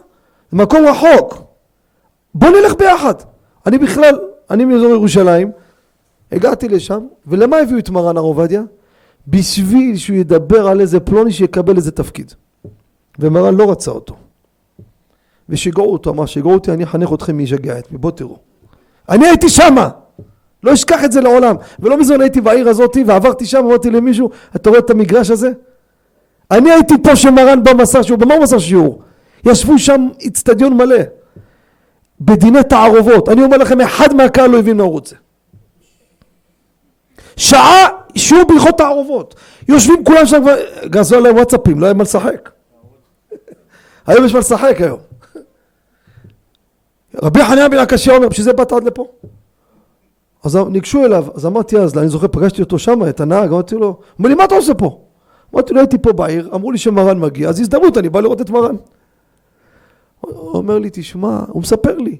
זה מקום רחוק. בוא נלך ביחד. אני בכלל, אני מאזור ירושלים, הגעתי לשם, ולמה הביאו את מרן הר עובדיה? בשביל שהוא ידבר על איזה פלוני שיקבל איזה תפקיד. ומרן לא רצה אותו. ושיגעו אותו, אמר שיגעו אותי, אני אחנך אתכם מי ישגע את מי, בואו תראו. אני הייתי שמה! לא אשכח את זה לעולם. ולא מזמן הייתי בעיר הזאת ועברתי שם, אמרתי למישהו, אתה רואה את המגרש הזה? אני הייתי פה שמרן במסע שיעור, במה הוא מסע שיעור? ישבו שם אצטדיון מלא. בדיני תערובות. אני אומר לכם, אחד מהקהל לא הבין מה הוא רוצה. שעה שיעור בהלכות תערובות. יושבים כולם שם כבר, גזו עליהם וואטסאפים, לא היה מה לשחק. היום יש מה לשחק היום. רבי חניה בן הקשיא אומר, בשביל זה באת עד לפה? אז ניגשו אליו, אז אמרתי אז, אני זוכר, פגשתי אותו שם, את הנהג, אמרתי לו, אמר לי, מה אתה עושה פה? אמרתי לו, הייתי פה בעיר, אמרו לי שמרן מגיע, אז הזדמנות, אני בא לראות את מרן. הוא אומר לי, תשמע, הוא מספר לי,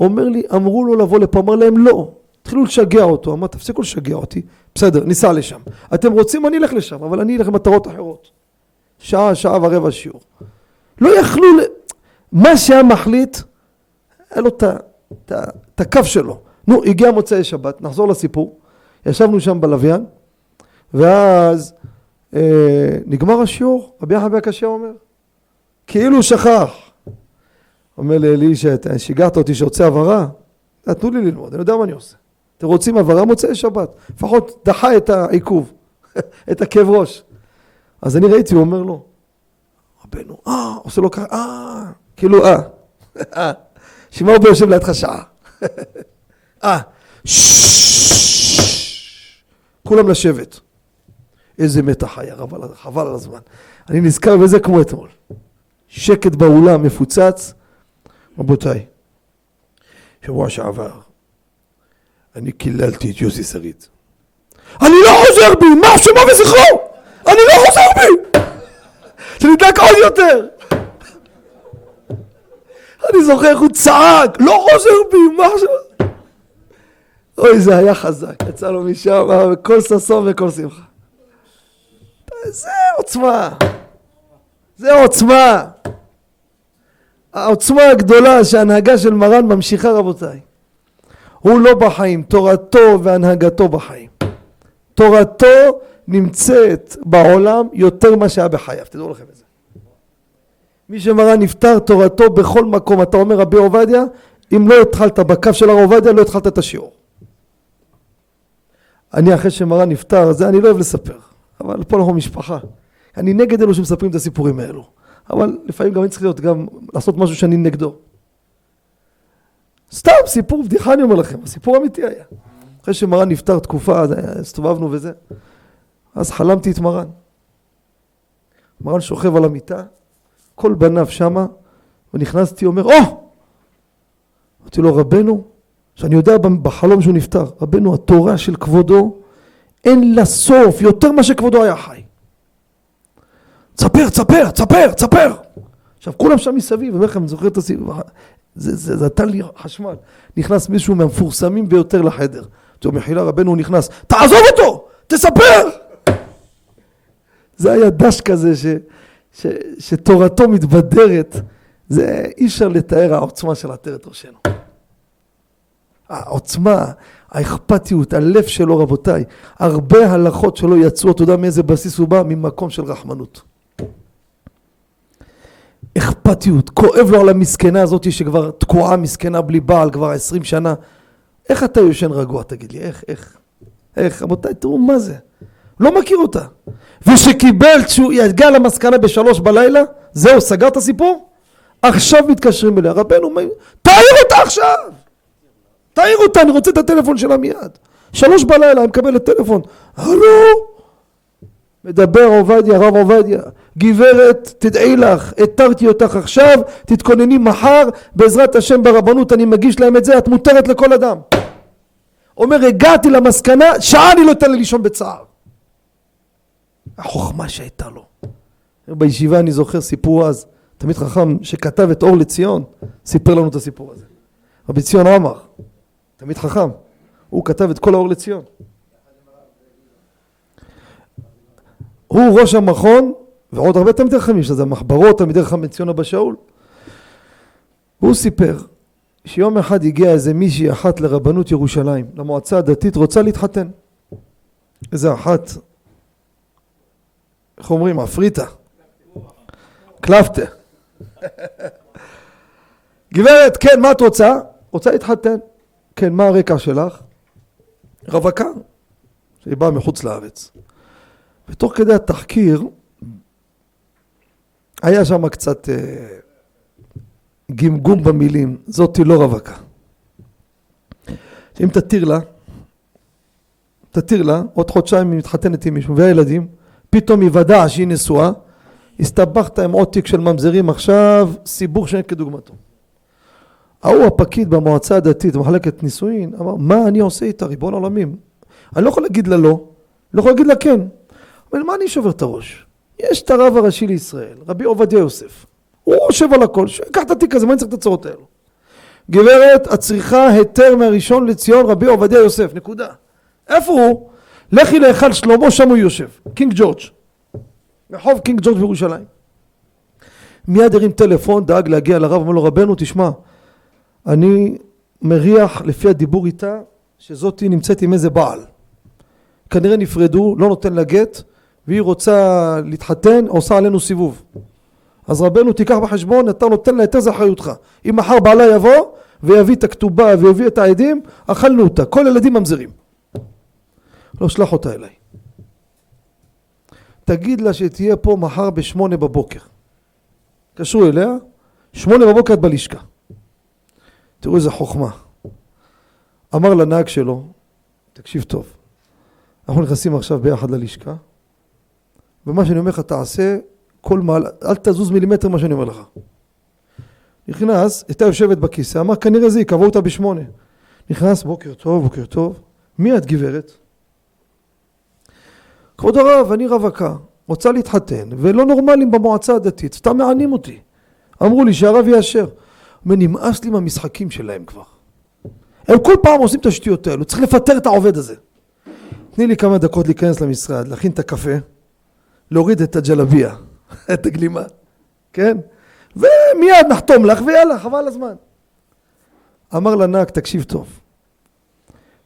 אומר לי, אמרו לו לבוא לפה, אמר להם לא, התחילו לשגע אותו, אמר, תפסיקו לשגע אותי, בסדר, ניסע לשם. אתם רוצים, אני אלך לשם, אבל אני אלך למטרות אחרות. שעה, שעה ורבע שיעור. לא יכלו, מה שהיה מחליט, היה לו את הקו שלו. נו, הגיע מוצאי שבת, נחזור לסיפור. ישבנו שם בלוויין, ואז אה, נגמר השיעור, רבי יחד הקשה אומר, כאילו שכח. אומר לאלישע, שיגעת אותי שרוצה הבהרה? תנו לי ללמוד, אני יודע מה אני עושה. אתם רוצים הבהרה מוצאי שבת, לפחות דחה את העיכוב, את הכאב ראש. אז אני ראיתי, הוא אומר לו, רבנו, אה, עושה לו ככה, אה, כאילו אה, אה, שמע הוא יושב לידך שעה. אה, כולם לשבת. איזה מתח היה, חבל על הזמן. אני נזכר בזה כמו אתמול. שקט באולם, מפוצץ. רבותיי, שבוע שעבר אני קיללתי את יוסי שריד. אני לא חוזר בי, מה שמו וזכרו? אני לא חוזר בי! שנדלק עוד יותר! אני זוכר איך הוא צעק, לא חוזר בי, מה שמו... אוי, זה היה חזק, יצא לו משם, כל ששון וכל שמחה. זה עוצמה. זה עוצמה. העוצמה הגדולה שההנהגה של מרן ממשיכה רבותיי. הוא לא בחיים, תורתו והנהגתו בחיים. תורתו נמצאת בעולם יותר ממה שהיה בחייו, תדעו לכם את זה. מי שמרן נפטר תורתו בכל מקום, אתה אומר רבי עובדיה, אם לא התחלת בקו של הרב עובדיה לא התחלת את השיעור. אני אחרי שמרן נפטר, זה אני לא אוהב לספר. אבל פה אנחנו משפחה. אני נגד אלו שמספרים את הסיפורים האלו. אבל לפעמים גם אני צריך להיות גם, לעשות משהו שאני נגדו. סתם סיפור בדיחה אני אומר לכם, הסיפור אמיתי היה. אחרי שמרן נפטר תקופה, אז הסתובבנו וזה, אז חלמתי את מרן. מרן שוכב על המיטה, כל בניו שמה, ונכנסתי, אומר, או! Oh! אמרתי לו, רבנו, שאני יודע בחלום שהוא נפטר, רבנו, התורה של כבודו אין לה סוף, יותר מה שכבודו היה חי. תספר, תספר, תספר, תספר. עכשיו כולם שם מסביב, אומר לכם, אני זוכר את הסיבוב, זה, זה, זה נתן לי חשמל. נכנס מישהו מהמפורסמים ביותר לחדר. טוב, מחילה רבנו נכנס, תעזוב אותו, תספר! זה היה דש כזה ש, ש, שתורתו מתבדרת, זה אי אפשר לתאר העוצמה של עטרת ראשנו. העוצמה, האכפתיות, הלב שלו רבותיי, הרבה הלכות שלו יצאו, אתה יודע מאיזה בסיס הוא בא? ממקום של רחמנות. אכפתיות, כואב לו על המסכנה הזאת שכבר תקועה מסכנה בלי בעל כבר עשרים שנה. איך אתה יושן רגוע תגיד לי, איך, איך, איך, רבותיי תראו מה זה, לא מכיר אותה. ושקיבל, כשהוא יגיע למסקנה בשלוש בלילה, זהו, סגר את הסיפור? עכשיו מתקשרים אליה, רבנו, תעיר אותה עכשיו! תעיר אותה, אני רוצה את הטלפון שלה מיד. שלוש בלילה, אני מקבלת טלפון. הלו? מדבר עובדיה, רב עובדיה. גברת, תדעי לך, התרתי אותך עכשיו, תתכונני מחר, בעזרת השם ברבנות אני מגיש להם את זה, את מותרת לכל אדם. אומר, הגעתי למסקנה, שעה אני לא אתן לי לישון בצער. החוכמה שהייתה לו. בישיבה אני זוכר סיפור אז, תמיד חכם שכתב את אור לציון, סיפר לנו את הסיפור הזה. רבי ציון עמר, תמיד חכם, הוא כתב את כל האור לציון. הוא ראש המכון, ועוד הרבה תלמידי חכמים, שזה המחברות, תלמידי חכם ציון אבא שאול. הוא סיפר שיום אחד הגיע איזה מישהי אחת לרבנות ירושלים, למועצה הדתית, רוצה להתחתן. איזה אחת, איך אומרים, אפריתה. קלפטה. גברת, כן, מה את רוצה? רוצה להתחתן. כן, מה הרקע שלך? רווקה, שהיא באה מחוץ לארץ. ותוך כדי התחקיר היה שם קצת אה, גמגום במילים, זאתי לא רווקה. אם תתיר לה, תתיר לה, עוד חודשיים היא מתחתנת עם מישהו והילדים, פתאום יוודע שהיא נשואה, הסתבכת עם עוד תיק של ממזרים עכשיו, סיבוך שאין כדוגמתו. ההוא הפקיד במועצה הדתית, במחלקת נישואין, אמר, מה אני עושה איתה, ריבון עולמים? אני לא יכול להגיד לה לא, לא יכול להגיד לה כן. מה אני שובר את הראש? יש את הרב הראשי לישראל, רבי עובדיה יוסף. הוא יושב על הכל, שיקח את התיק הזה, מה אני צריך את הצורות האלו? גברת, את צריכה היתר מהראשון לציון רבי עובדיה יוסף, נקודה. איפה הוא? לכי להיכל שלמה, שם הוא יושב, קינג ג'ורג'. רחוב קינג ג'ורג' בירושלים. מיד הרים טלפון, דאג להגיע לרב, אמר לו רבנו תשמע, אני מריח לפי הדיבור איתה שזאתי נמצאת עם איזה בעל. כנראה נפרדו, לא נותן לה גט, והיא רוצה להתחתן, עושה עלינו סיבוב. אז רבנו תיקח בחשבון, אתה נותן לה היתר זה אחריותך. אם מחר בעלה יבוא ויביא את הכתובה ויביא את העדים, אכלנו אותה. כל ילדים ממזרים. לא שלח אותה אליי. תגיד לה שתהיה פה מחר בשמונה בבוקר. קשרו אליה, שמונה בבוקר את בלשכה. תראו איזה חוכמה. אמר לנהג שלו, תקשיב טוב, אנחנו נכנסים עכשיו ביחד ללשכה, ומה שאני אומר לך תעשה כל מעל, אל תזוז מילימטר מה שאני אומר לך. נכנס, הייתה יושבת בכיסא, אמר כנראה זה יקבעו אותה בשמונה. נכנס, בוקר טוב, בוקר טוב, מי את גברת? כבוד הרב, אני רווקה, רוצה להתחתן, ולא נורמלים במועצה הדתית, סתם מענים אותי. אמרו לי שהרב יאשר. אומר, נמאס לי מהמשחקים שלהם כבר. הם כל פעם עושים את השטויות האלו, צריך לפטר את העובד הזה. תני לי כמה דקות להיכנס למשרד, להכין את הקפה, להוריד את הג'לביה, את הגלימה, כן? ומיד נחתום לך, ויאללה, חבל הזמן. אמר לנהג, תקשיב טוב,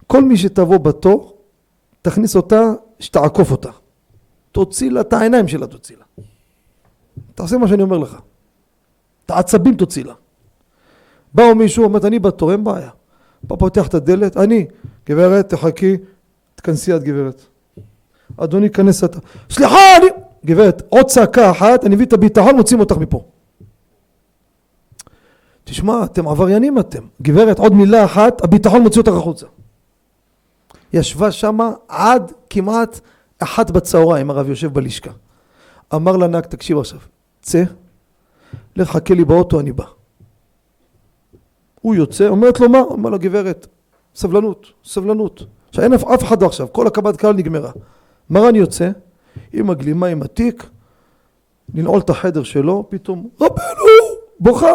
כל מי שתבוא בתור, תכניס אותה, שתעקוף אותה. תוציא לה את העיניים שלה, תוציא לה. תעשה מה שאני אומר לך. את העצבים תוציא לה. באו מישהו, אומרת, אני בתור, אין בעיה. בא פותח את הדלת, אני, גברת, תחכי, תכנסי את גברת. אדוני, כנס אתה. סליחה, אני... גברת, עוד צעקה אחת, אני מביא את הביטחון, מוצאים אותך מפה. תשמע, אתם עבריינים אתם. גברת, עוד מילה אחת, הביטחון מוציא אותך החוצה. ישבה שמה עד כמעט אחת בצהריים, הרב יושב בלשכה. אמר לנהג, תקשיב עכשיו, צא, לך חכה לי באוטו, אני בא. הוא יוצא, אומרת לו מה? אומר לו גברת, סבלנות, סבלנות. עכשיו אין אף, אחד עכשיו, כל הקבלת קהל נגמרה. מרן יוצא, עם הגלימה, עם התיק, לנעול את החדר שלו, פתאום, רבנו, בוכה.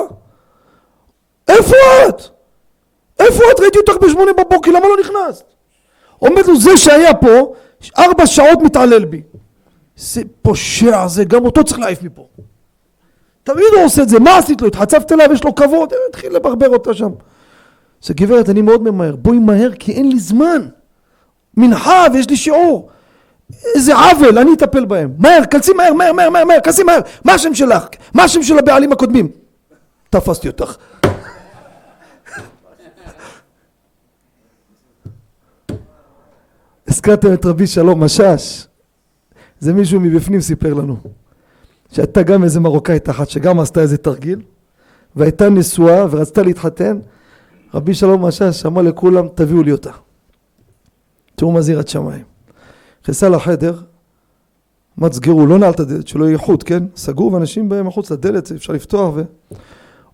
איפה את? איפה את? ראיתי אותך בשמונה בבוקר, למה לא נכנסת? אומרת לו, זה שהיה פה, ארבע שעות מתעלל בי. זה פושע זה, גם אותו צריך להעיף מפה. תמיד הוא עושה את זה, מה עשית לו? התחצפת אליו, יש לו כבוד, התחיל לברבר אותה שם. זה גברת, אני מאוד ממהר, בואי מהר כי אין לי זמן. מנחה ויש לי שיעור. איזה עוול, אני אטפל בהם. מהר, כנסי מהר, מהר, מהר, מהר, מהר, כנסי מהר. מה השם שלך? מה השם של הבעלים הקודמים? תפסתי אותך. הזכרתם את רבי שלום משאש. זה מישהו מבפנים סיפר לנו. שהייתה גם איזה מרוקאית אחת שגם עשתה איזה תרגיל והייתה נשואה ורצתה להתחתן רבי שלום משאש אמר לכולם תביאו לי אותה תראו מה זירת שמיים נכנסה לחדר מה תסגרו לא נעל את הדלת שלא יהיה חוט כן סגור ואנשים באים מחוץ לדלת אפשר לפתוח ו...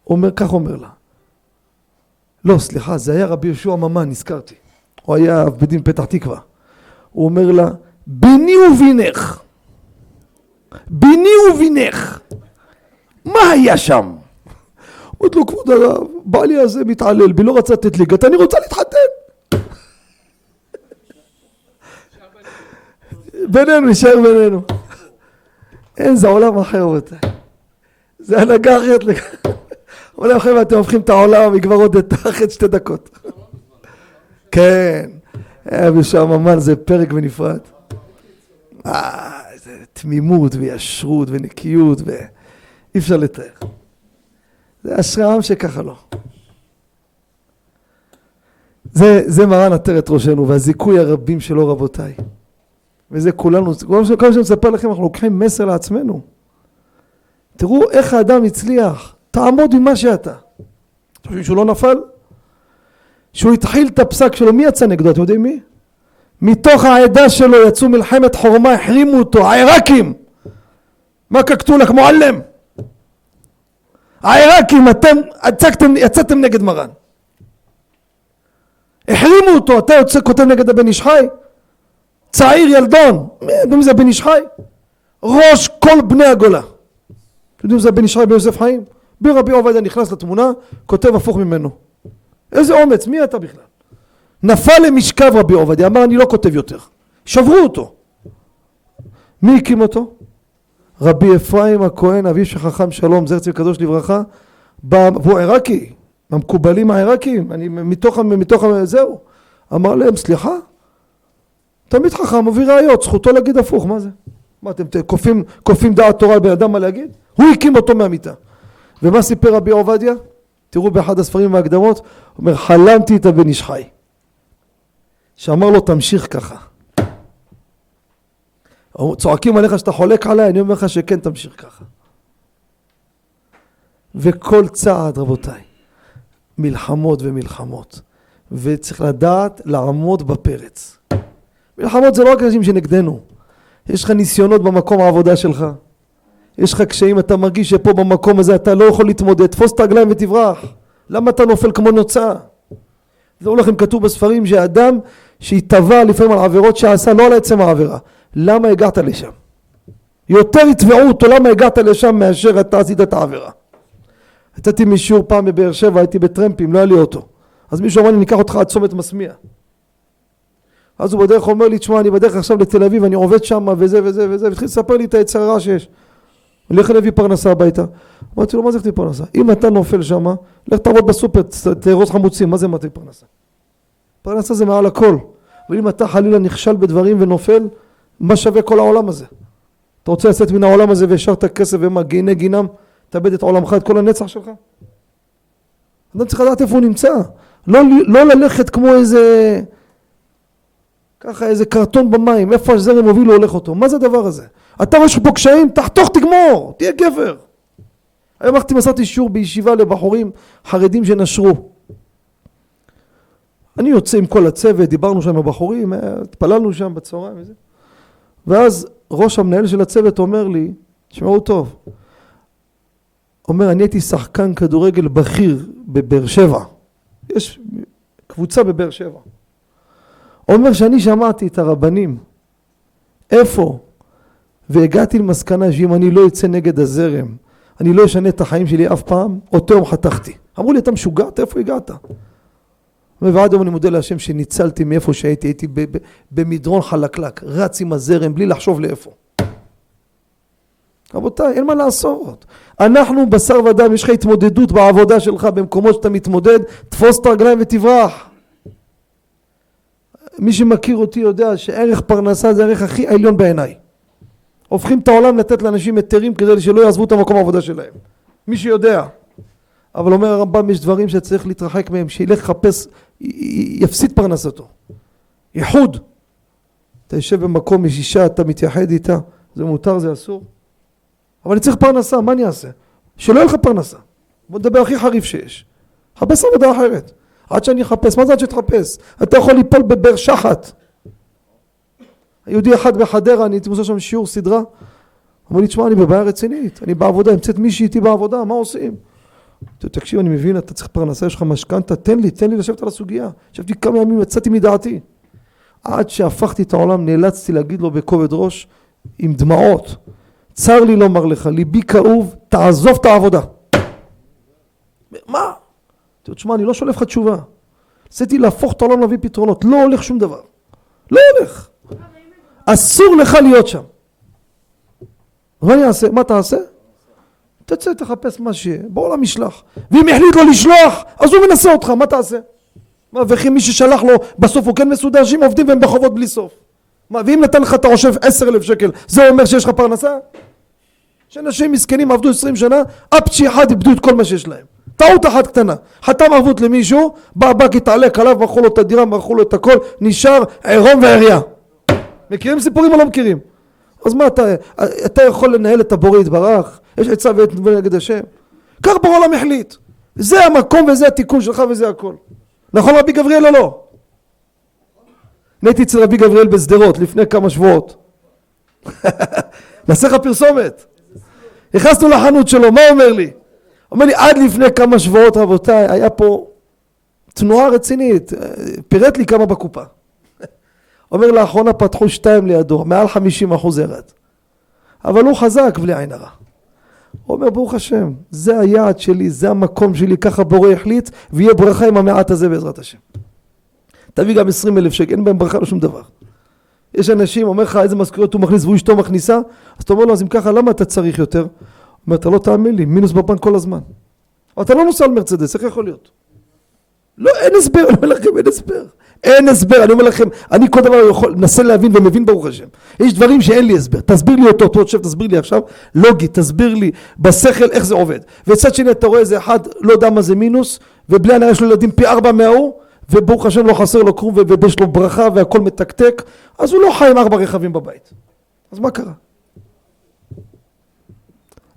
אומר כך אומר לה לא סליחה זה היה רבי יהושע ממן נזכרתי הוא היה בדין פתח תקווה הוא אומר לה ביני ובינך ביני ובינך מה היה שם? אומרת לו, כבוד הרב, בעלי הזה מתעלל בי, לא רצה לתת לי גט, אני רוצה להתחתן. בינינו, נשאר בינינו. אין, זה עולם אחר, רבותיי. זה הנהגה אחרת לגמרי. אומר להם, חבר'ה, אתם הופכים את העולם, היא כבר עוד אחרי שתי דקות. כן, היה בשם אמן זה פרק בנפרד. אה, איזה תמימות וישרות ונקיות, ואי אפשר לתאר. זה אשרי העם שככה לא. זה, זה מרן עטרת ראשנו, והזיכוי הרבים שלו רבותיי. וזה כולנו, כל מה שאני מספר לכם, אנחנו לוקחים מסר לעצמנו. תראו איך האדם הצליח, תעמוד עם מה שאתה. אתם חושבים שהוא לא נפל? שהוא התחיל את הפסק שלו, מי יצא נגדו? אתם יודעים מי? מתוך העדה שלו יצאו מלחמת חורמה, החרימו אותו, העיראקים! מה קקטו לך מועלם? העיראקים, אתם יצאתם, יצאתם נגד מרן. החרימו אותו, אתה יוצא כותב נגד הבן איש חי? צעיר ילדון, מי זה בן איש חי? ראש כל בני הגולה. אתם יודעים זה בן איש חי ביוסף חיים? ברבי עובדיה נכנס לתמונה, כותב הפוך ממנו. איזה אומץ, מי אתה בכלל? נפל למשכב רבי עובדיה, אמר אני לא כותב יותר. שברו אותו. מי הקים אותו? רבי אפרים הכהן, אביו של חכם שלום, זרצי קדוש לברכה, והוא עיראקי, המקובלים העיראקים, אני מתוך, מתוך, זהו. אמר להם, סליחה? תמיד חכם מביא ראיות, זכותו להגיד הפוך, מה זה? מה אתם כופים, כופים דעת תורה לבן אדם מה להגיד? הוא הקים אותו מהמיטה. ומה סיפר רבי עובדיה? תראו באחד הספרים וההקדמות, אומר חלמתי את הבן איש חי. שאמר לו תמשיך ככה. צועקים עליך שאתה חולק עליי, אני אומר לך שכן תמשיך ככה. וכל צעד רבותיי, מלחמות ומלחמות, וצריך לדעת לעמוד בפרץ. מלחמות זה לא רק אנשים שנגדנו, יש לך ניסיונות במקום העבודה שלך, יש לך קשיים, אתה מרגיש שפה במקום הזה אתה לא יכול להתמודד, תפוס את הרגליים ותברח. למה אתה נופל כמו נוצה? זה לכם כתוב בספרים שאדם שהתבע לפעמים על עבירות שעשה לא על עצם העבירה. למה הגעת לשם? יותר יתבעו אותו למה הגעת לשם מאשר אתה עשית את העבירה. יצאתי משיעור פעם בבאר שבע, הייתי בטרמפים, לא היה לי אוטו. אז מישהו אמר לי, ניקח אותך עד צומת מסמיע. אז הוא בדרך אומר לי, תשמע, אני בדרך עכשיו לתל אביב, אני עובד שם וזה וזה וזה, והתחיל לספר לי את היצר הרע שיש. לך להביא פרנסה הביתה. אמרתי לו, מה זה להביא פרנסה? אם אתה נופל שם, לך תעבוד בסופר, תארוז חמוצים, מה זה מתאים פרנסה? פרנסה זה מעל הכל. ואם אתה חלילה נכשל בדברים ונופל, מה שווה כל העולם הזה? אתה רוצה לצאת מן העולם הזה והשארת כסף ומה, גיהני גינם, תאבד את עולמך, את כל הנצח שלך? אדם צריך לדעת איפה הוא נמצא. לא, לא ללכת כמו איזה... ככה איזה קרטון במים, איפה הזרם מוביל הוא הולך אותו. מה זה הדבר הזה? אתה רואה פה קשיים, תחתוך תגמור, תהיה גבר. היום הלכתי מסרתי שיעור בישיבה לבחורים חרדים שנשרו. אני יוצא עם כל הצוות, דיברנו שם עם הבחורים, התפללנו שם בצהריים וזה. ואז ראש המנהל של הצוות אומר לי, תשמעו טוב, אומר אני הייתי שחקן כדורגל בכיר בבאר שבע, יש קבוצה בבאר שבע. אומר שאני שמעתי את הרבנים, איפה? והגעתי למסקנה שאם אני לא אצא נגד הזרם, אני לא אשנה את החיים שלי אף פעם, אותו יום חתכתי. אמרו לי, אתה משוגע? איפה הגעת? ועד היום אני מודה להשם שניצלתי מאיפה שהייתי, הייתי במדרון חלקלק, רץ עם הזרם בלי לחשוב לאיפה. רבותיי, אין מה לעשות. אנחנו בשר ודם, יש לך התמודדות בעבודה שלך במקומות שאתה מתמודד, תפוס את הרגליים ותברח. מי שמכיר אותי יודע שערך פרנסה זה הערך הכי עליון בעיניי. הופכים את העולם לתת לאנשים היתרים כדי שלא יעזבו את המקום העבודה שלהם. מי שיודע. אבל אומר הרמב"ם יש דברים שצריך להתרחק מהם, שילך לחפש, יפסיד פרנסתו. ייחוד. אתה יושב במקום עם אישה, אתה מתייחד איתה, זה מותר, זה אסור. אבל אני צריך פרנסה, מה אני אעשה? שלא יהיה לך פרנסה. בוא נדבר הכי חריף שיש. חפש עבודה אחרת. עד שאני אחפש, מה זה עד שתחפש? אתה יכול ליפול בבאר שחת. יהודי אחד בחדרה, אני הייתי עושה שם שיעור סדרה, אמר לי, תשמע, אני בבעיה רצינית, אני בעבודה, נמצאת מישהי איתי בעבודה, מה עושים? תקשיב, אני מבין, אתה צריך פרנסה, יש לך משכנתה, תן לי, תן לי לשבת על הסוגיה. ישבתי כמה ימים, יצאתי מדעתי. עד שהפכתי את העולם, נאלצתי להגיד לו בכובד ראש, עם דמעות, צר לי לומר לך, ליבי כאוב, תעזוב את העבודה. מה? תשמע, אני לא שולף לך תשובה. רציתי להפוך את העולם להביא פתרונות, לא הולך שום דבר. לא הולך. אסור לך להיות שם. מה אני אעשה? מה תעשה? תצא, תחפש מה שיהיה, בעולם ישלח. ואם החליט לא לשלוח, אז הוא מנסה אותך, מה תעשה? מה, וכי מי ששלח לו, בסוף הוא כן מסודר, אנשים עובדים והם בחובות בלי סוף. מה, ואם נתן לך, אתה חושב, עשר אלף שקל, זה אומר שיש לך פרנסה? שאנשים מסכנים עבדו עשרים שנה, אפצ'י אחד איבדו את כל מה שיש להם. טעות אחת קטנה, חתם ערבות למישהו, בא הבנק התעלק עליו, מכרו לו את הדירה, מכרו לו את הכל, נשאר עירום ועריה. מכירים סיפורים או לא מכירים? אז מה אתה, אתה יכול לנהל את הבורא יתברך, יש עצה ועת נגד השם, כך בורא עולם החליט, זה המקום וזה התיקון שלך וזה הכל, נכון רבי גבריאל או לא? אני הייתי אצל רבי גבריאל בשדרות לפני כמה שבועות, נעשה לך פרסומת, נכנסנו לחנות שלו, מה אומר לי? אומר לי עד לפני כמה שבועות רבותיי היה פה תנועה רצינית, פירט לי כמה בקופה אומר לאחרונה פתחו שתיים לידו, מעל חמישים אחוז ירד. אבל הוא חזק בלי עין הרע. הוא אומר ברוך השם, זה היעד שלי, זה המקום שלי, ככה בורא החליט, ויהיה ברכה עם המעט הזה בעזרת השם. תביא גם עשרים אלף שקל, אין בהם ברכה לשום דבר. יש אנשים, אומר לך איזה משכורת הוא מכניס והוא אשתו מכניסה, אז אתה אומר לו, אז אם ככה, למה אתה צריך יותר? אומר, אתה לא תאמין לי, מינוס בבנק כל הזמן. אתה לא נוסע על מרצדס, איך יכול להיות? לא, אין הסבר, אני אומר לכם, אין הסבר. אין הסבר, אני אומר לכם, אני כל דבר יכול, מנסה להבין ומבין ברוך השם. יש דברים שאין לי הסבר, תסביר לי אותו, אתה חושב, תסביר לי עכשיו, לוגית, תסביר לי בשכל איך זה עובד. וצד שני אתה רואה איזה אחד, לא יודע מה זה מינוס, ובלי הנאה יש לו ילדים פי ארבע מההוא, וברוך השם לא חסר לו כלום, ויש לו ברכה והכל מתקתק, אז הוא לא חי עם ארבע רכבים בבית. אז מה קרה?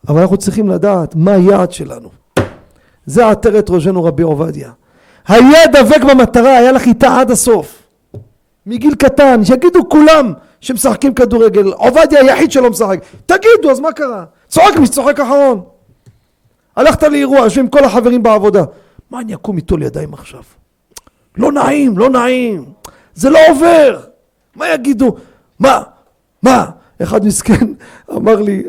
אבל אנחנו צריכים לדעת מה היעד שלנו. זה עטרת ראשנו רבי עובדיה. היה דבק במטרה, היה לך איתה עד הסוף. מגיל קטן, שיגידו כולם שמשחקים כדורגל, עובדיה היחיד שלא משחק. תגידו, אז מה קרה? צוחק מי שצוחק אחרון. הלכת לאירוע, יושבים כל החברים בעבודה. מה אני אקום איתו לידיים עכשיו? לא נעים, לא נעים. זה לא עובר. מה יגידו? מה? מה? אחד מסכן אמר לי,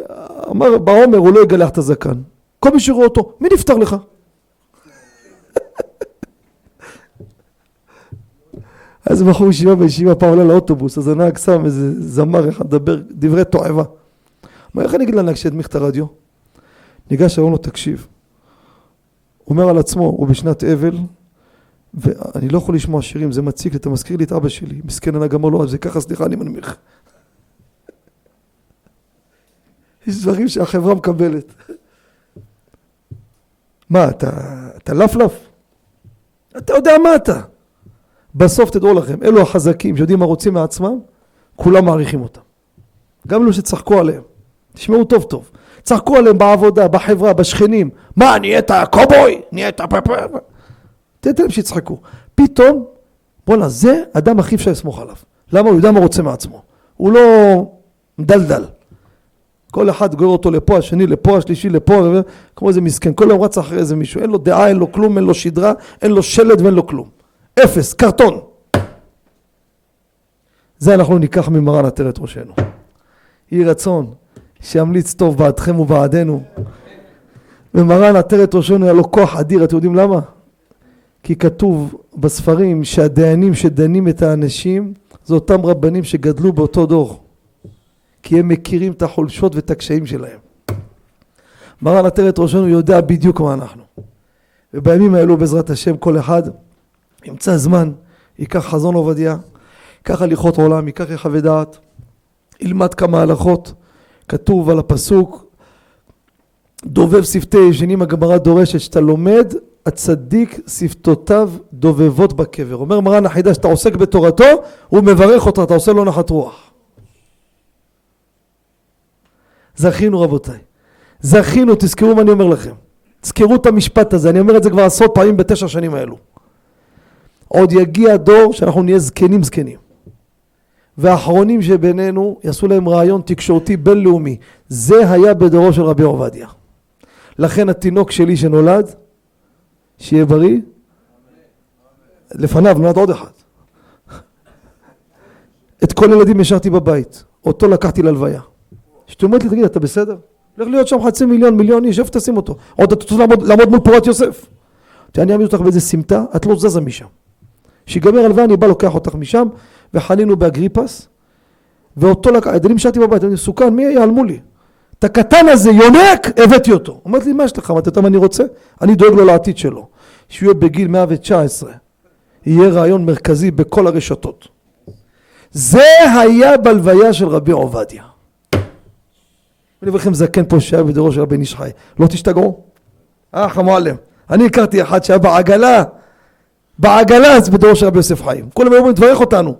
אמר בעומר הוא לא יגלח את הזקן. כל מי שרואה אותו, מי נפטר לך? אז בחור ישיבה בישיבה פעם עולה לאוטובוס, אז הנהג שם איזה זמר אחד מדבר דברי תועבה. מה, איך אני אגיד לנהג שידמיך את הרדיו? ניגש, אמר לו, תקשיב. הוא אומר על עצמו, הוא בשנת אבל, ואני לא יכול לשמוע שירים, זה מציק לי, אתה מזכיר לי את אבא שלי. מסכן הנהג אמר לו, זה ככה, סליחה, אני מנמיך. יש דברים שהחברה מקבלת. מה, אתה, אתה לפלף? אתה יודע מה אתה. בסוף תדעו לכם, אלו החזקים שיודעים מה רוצים מעצמם, כולם מעריכים אותם. גם אלו שצחקו עליהם. תשמעו טוב טוב. צחקו עליהם בעבודה, בחברה, בשכנים. מה, נהיית קובוי? נהיית? תתן להם שיצחקו. פתאום, בואנה, זה אדם הכי אפשר לסמוך עליו. למה? הוא יודע מה רוצה מעצמו. הוא לא מדלדל. כל אחד גורר אותו לפה, השני לפה, השלישי לפה, כמו איזה מסכן. כל היום רץ אחרי איזה מישהו. אין לו דעה, אין לו כלום, אין לו שדרה, אין לו שלד ואין לו כלום. אפס, קרטון. זה אנחנו ניקח ממרן עטרת ראשנו. יהי רצון שימליץ טוב בעדכם ובעדנו. ומרן עטרת ראשנו היה לו כוח אדיר, אתם יודעים למה? כי כתוב בספרים שהדיינים שדנים את האנשים זה אותם רבנים שגדלו באותו דור. כי הם מכירים את החולשות ואת הקשיים שלהם. מרן עטרת ראשנו יודע בדיוק מה אנחנו. ובימים האלו בעזרת השם כל אחד ימצא זמן, ייקח חזון עובדיה, ייקח הליכות עולם, ייקח יחווה דעת, ילמד כמה הלכות, כתוב על הפסוק דובב שפתי ישנים הגמרא דורשת שאתה לומד הצדיק שפתותיו דובבות בקבר אומר מרן החידה שאתה עוסק בתורתו הוא מברך אותך אתה עושה לו נחת רוח זכינו רבותיי זכינו תזכרו מה אני אומר לכם תזכרו את המשפט הזה אני אומר את זה כבר עשרות פעמים בתשע שנים האלו עוד יגיע דור שאנחנו נהיה זקנים זקנים. והאחרונים שבינינו יעשו להם רעיון תקשורתי בינלאומי. זה היה בדורו של רבי עובדיה. לכן התינוק שלי שנולד, שיהיה בריא, לפניו נולד עוד אחד. את כל הילדים השארתי בבית, אותו לקחתי ללוויה. אשתי אומרת לי, תגיד, אתה בסדר? הולך להיות שם חצי מיליון, מיליון איש, איפה תשים אותו? עוד אתה רוצה לעמוד, לעמוד מול פורת יוסף. אני אעמיד אותך באיזה סמטה, את לא זזה משם. שיגמר הלוואה, אני בא לוקח אותך משם, וחנינו באגריפס, ואותו לקח, הילדים שאלתי בבית, אני מסוכן, מי יעלמו לי? את הקטן הזה, יונק, הבאתי אותו. אמרתי לי, מה יש לך? אמרתי, מה אני רוצה? אני דואג לו לעתיד שלו. שהוא יהיה בגיל 119, יהיה רעיון מרכזי בכל הרשתות. זה היה בלוויה של רבי עובדיה. אני אומר לכם זקן פה שהיה בדורו של רבי איש חי. לא תשתגעו? אח המועלם. אני הכרתי אחד שהיה בעגלה, בעגלה אז בדורו של רבי יוסף חיים. כולם היו אומרים, תברך אותנו.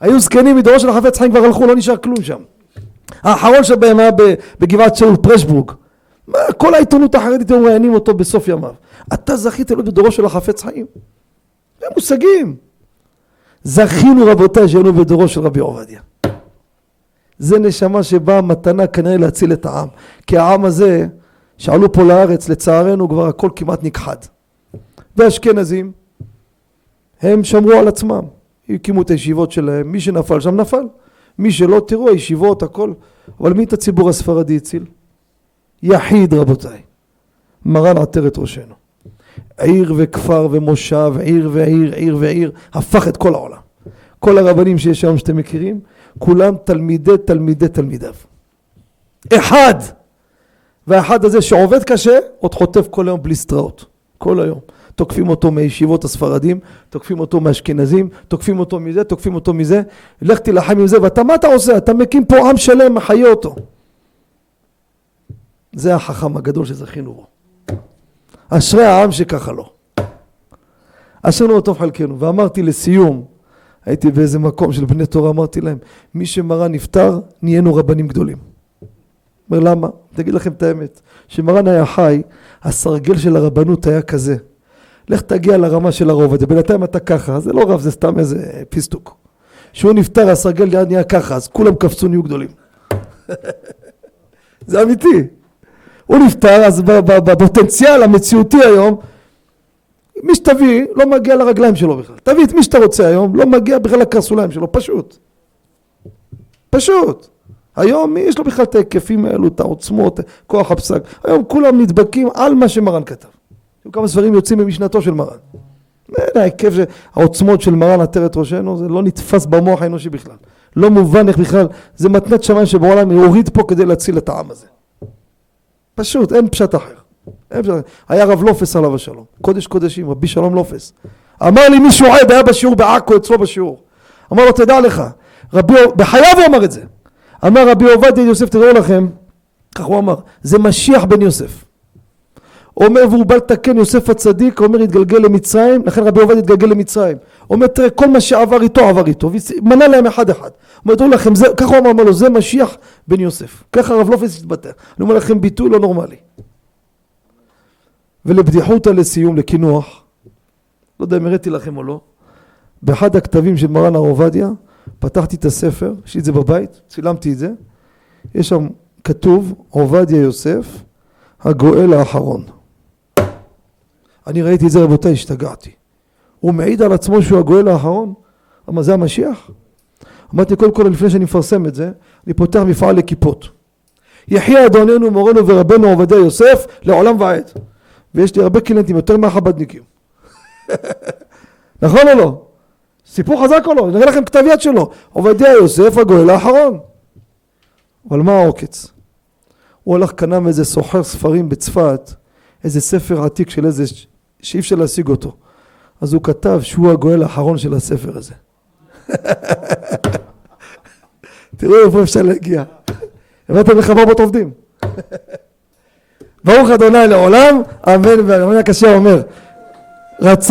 היו זקנים מדורו של החפץ חיים כבר הלכו, לא נשאר כלום שם. האחרון שבהם היה בגבעת שאול פרשבורג. כל העיתונות החרדית היו מראיינים אותו בסוף ימיו. אתה זכית להיות בדורו של החפץ חיים? זה מושגים. זכינו רבותיי שהיינו בדורו של רבי עובדיה. זה נשמה שבאה מתנה כנראה להציל את העם. כי העם הזה, שעלו פה לארץ, לצערנו כבר הכל כמעט נכחד. והאשכנזים, הם שמרו על עצמם. הקימו את הישיבות שלהם, מי שנפל שם נפל. מי שלא, תראו, הישיבות, הכל. אבל מי את הציבור הספרדי הציל? יחיד, רבותיי. מרן עטרת ראשנו. עיר וכפר ומושב, עיר ועיר, עיר ועיר, הפך את כל העולם. כל הרבנים שיש שם שאתם מכירים, כולם תלמידי תלמידי תלמידיו. אחד! והאחד הזה שעובד קשה, עוד חוטף כל היום בלי סטראות. כל היום. תוקפים אותו מישיבות הספרדים, תוקפים אותו מאשכנזים, תוקפים אותו מזה, תוקפים אותו מזה, לך תילחם עם זה, ואתה מה אתה עושה? אתה מקים פה עם שלם, מחיה אותו. זה החכם הגדול שזכינו בו. אשרי העם שככה לא. אשרנו טוב חלקנו. ואמרתי לסיום, הייתי באיזה מקום של בני תורה, אמרתי להם, מי שמרן נפטר, נהיינו רבנים גדולים. אומר למה? תגיד לכם את האמת, כשמרן היה חי, הסרגל של הרבנות היה כזה. לך תגיע לרמה של הרוב הזה, בינתיים אתה ככה, זה לא רב, זה סתם איזה פיסטוק. כשהוא נפטר, הסרגל נהיה ככה, אז כולם קפצו, נהיו גדולים. זה אמיתי. הוא נפטר, אז בפוטנציאל המציאותי היום, מי שתביא לא מגיע לרגליים שלו בכלל. תביא את מי שאתה רוצה היום, לא מגיע בכלל לקרסוליים שלו, פשוט. פשוט. היום מי יש לו בכלל את ההיקפים האלו, את העוצמות, כוח הפסק. היום כולם נדבקים על מה שמרן כתב. כמה ספרים יוצאים ממשנתו של מרן. ההיקף, העוצמות של מרן עטרת ראשנו, זה לא נתפס במוח האנושי בכלל. לא מובן איך בכלל, זה מתנת שמיים שבעולם יוריד פה כדי להציל את העם הזה. פשוט, אין פשט אחר. היה רב לופס עליו השלום, קודש קודשים, רבי שלום לופס. אמר לי מישהו עד, היה בשיעור בעכו, אצלו בשיעור. אמר לו, תדע לך, רבי, בחייו הוא אמר את זה. אמר רבי עובדיה יוסף, תדעו לכם, כך הוא אמר, זה משיח בן יוסף. אומר והוא בא לתקן יוסף הצדיק, אומר התגלגל למצרים, לכן רבי עובדיה התגלגל למצרים. אומר תראה כל מה שעבר איתו עבר איתו, ומנה להם אחד אחד. אומר תראו לכם, זה, ככה הוא אמר לו זה משיח בן יוסף. ככה הרב לופס התבטא. אני אומר לכם ביטוי לא נורמלי. ולבדיחותא לסיום, לקינוח, לא יודע אם הראיתי לכם או לא, באחד הכתבים של מרן הר עובדיה, פתחתי את הספר, יש לי את זה בבית, צילמתי את זה, יש שם כתוב עובדיה יוסף, הגואל האחרון. אני ראיתי את זה רבותיי, השתגעתי. הוא מעיד על עצמו שהוא הגואל האחרון? אמר זה המשיח? אמרתי קודם כל לפני שאני מפרסם את זה, אני פותח מפעל לכיפות. יחי אדוננו מורנו ורבנו עובדיה יוסף לעולם ועד. ויש לי הרבה קלנטים יותר מהחבדניקים. נכון או לא? סיפור חזק או לא? אני אראה לכם כתב יד שלו. עובדיה יוסף הגואל האחרון. אבל מה העוקץ? הוא הלך קנה מאיזה סוחר ספרים בצפת, איזה ספר עתיק של איזה שאי אפשר להשיג אותו. אז הוא כתב שהוא הגואל האחרון של הספר הזה. תראו איפה אפשר להגיע. הבאתם 400 עובדים. ברוך אדוני לעולם, אמן ואמן. הקשה אומר, רצה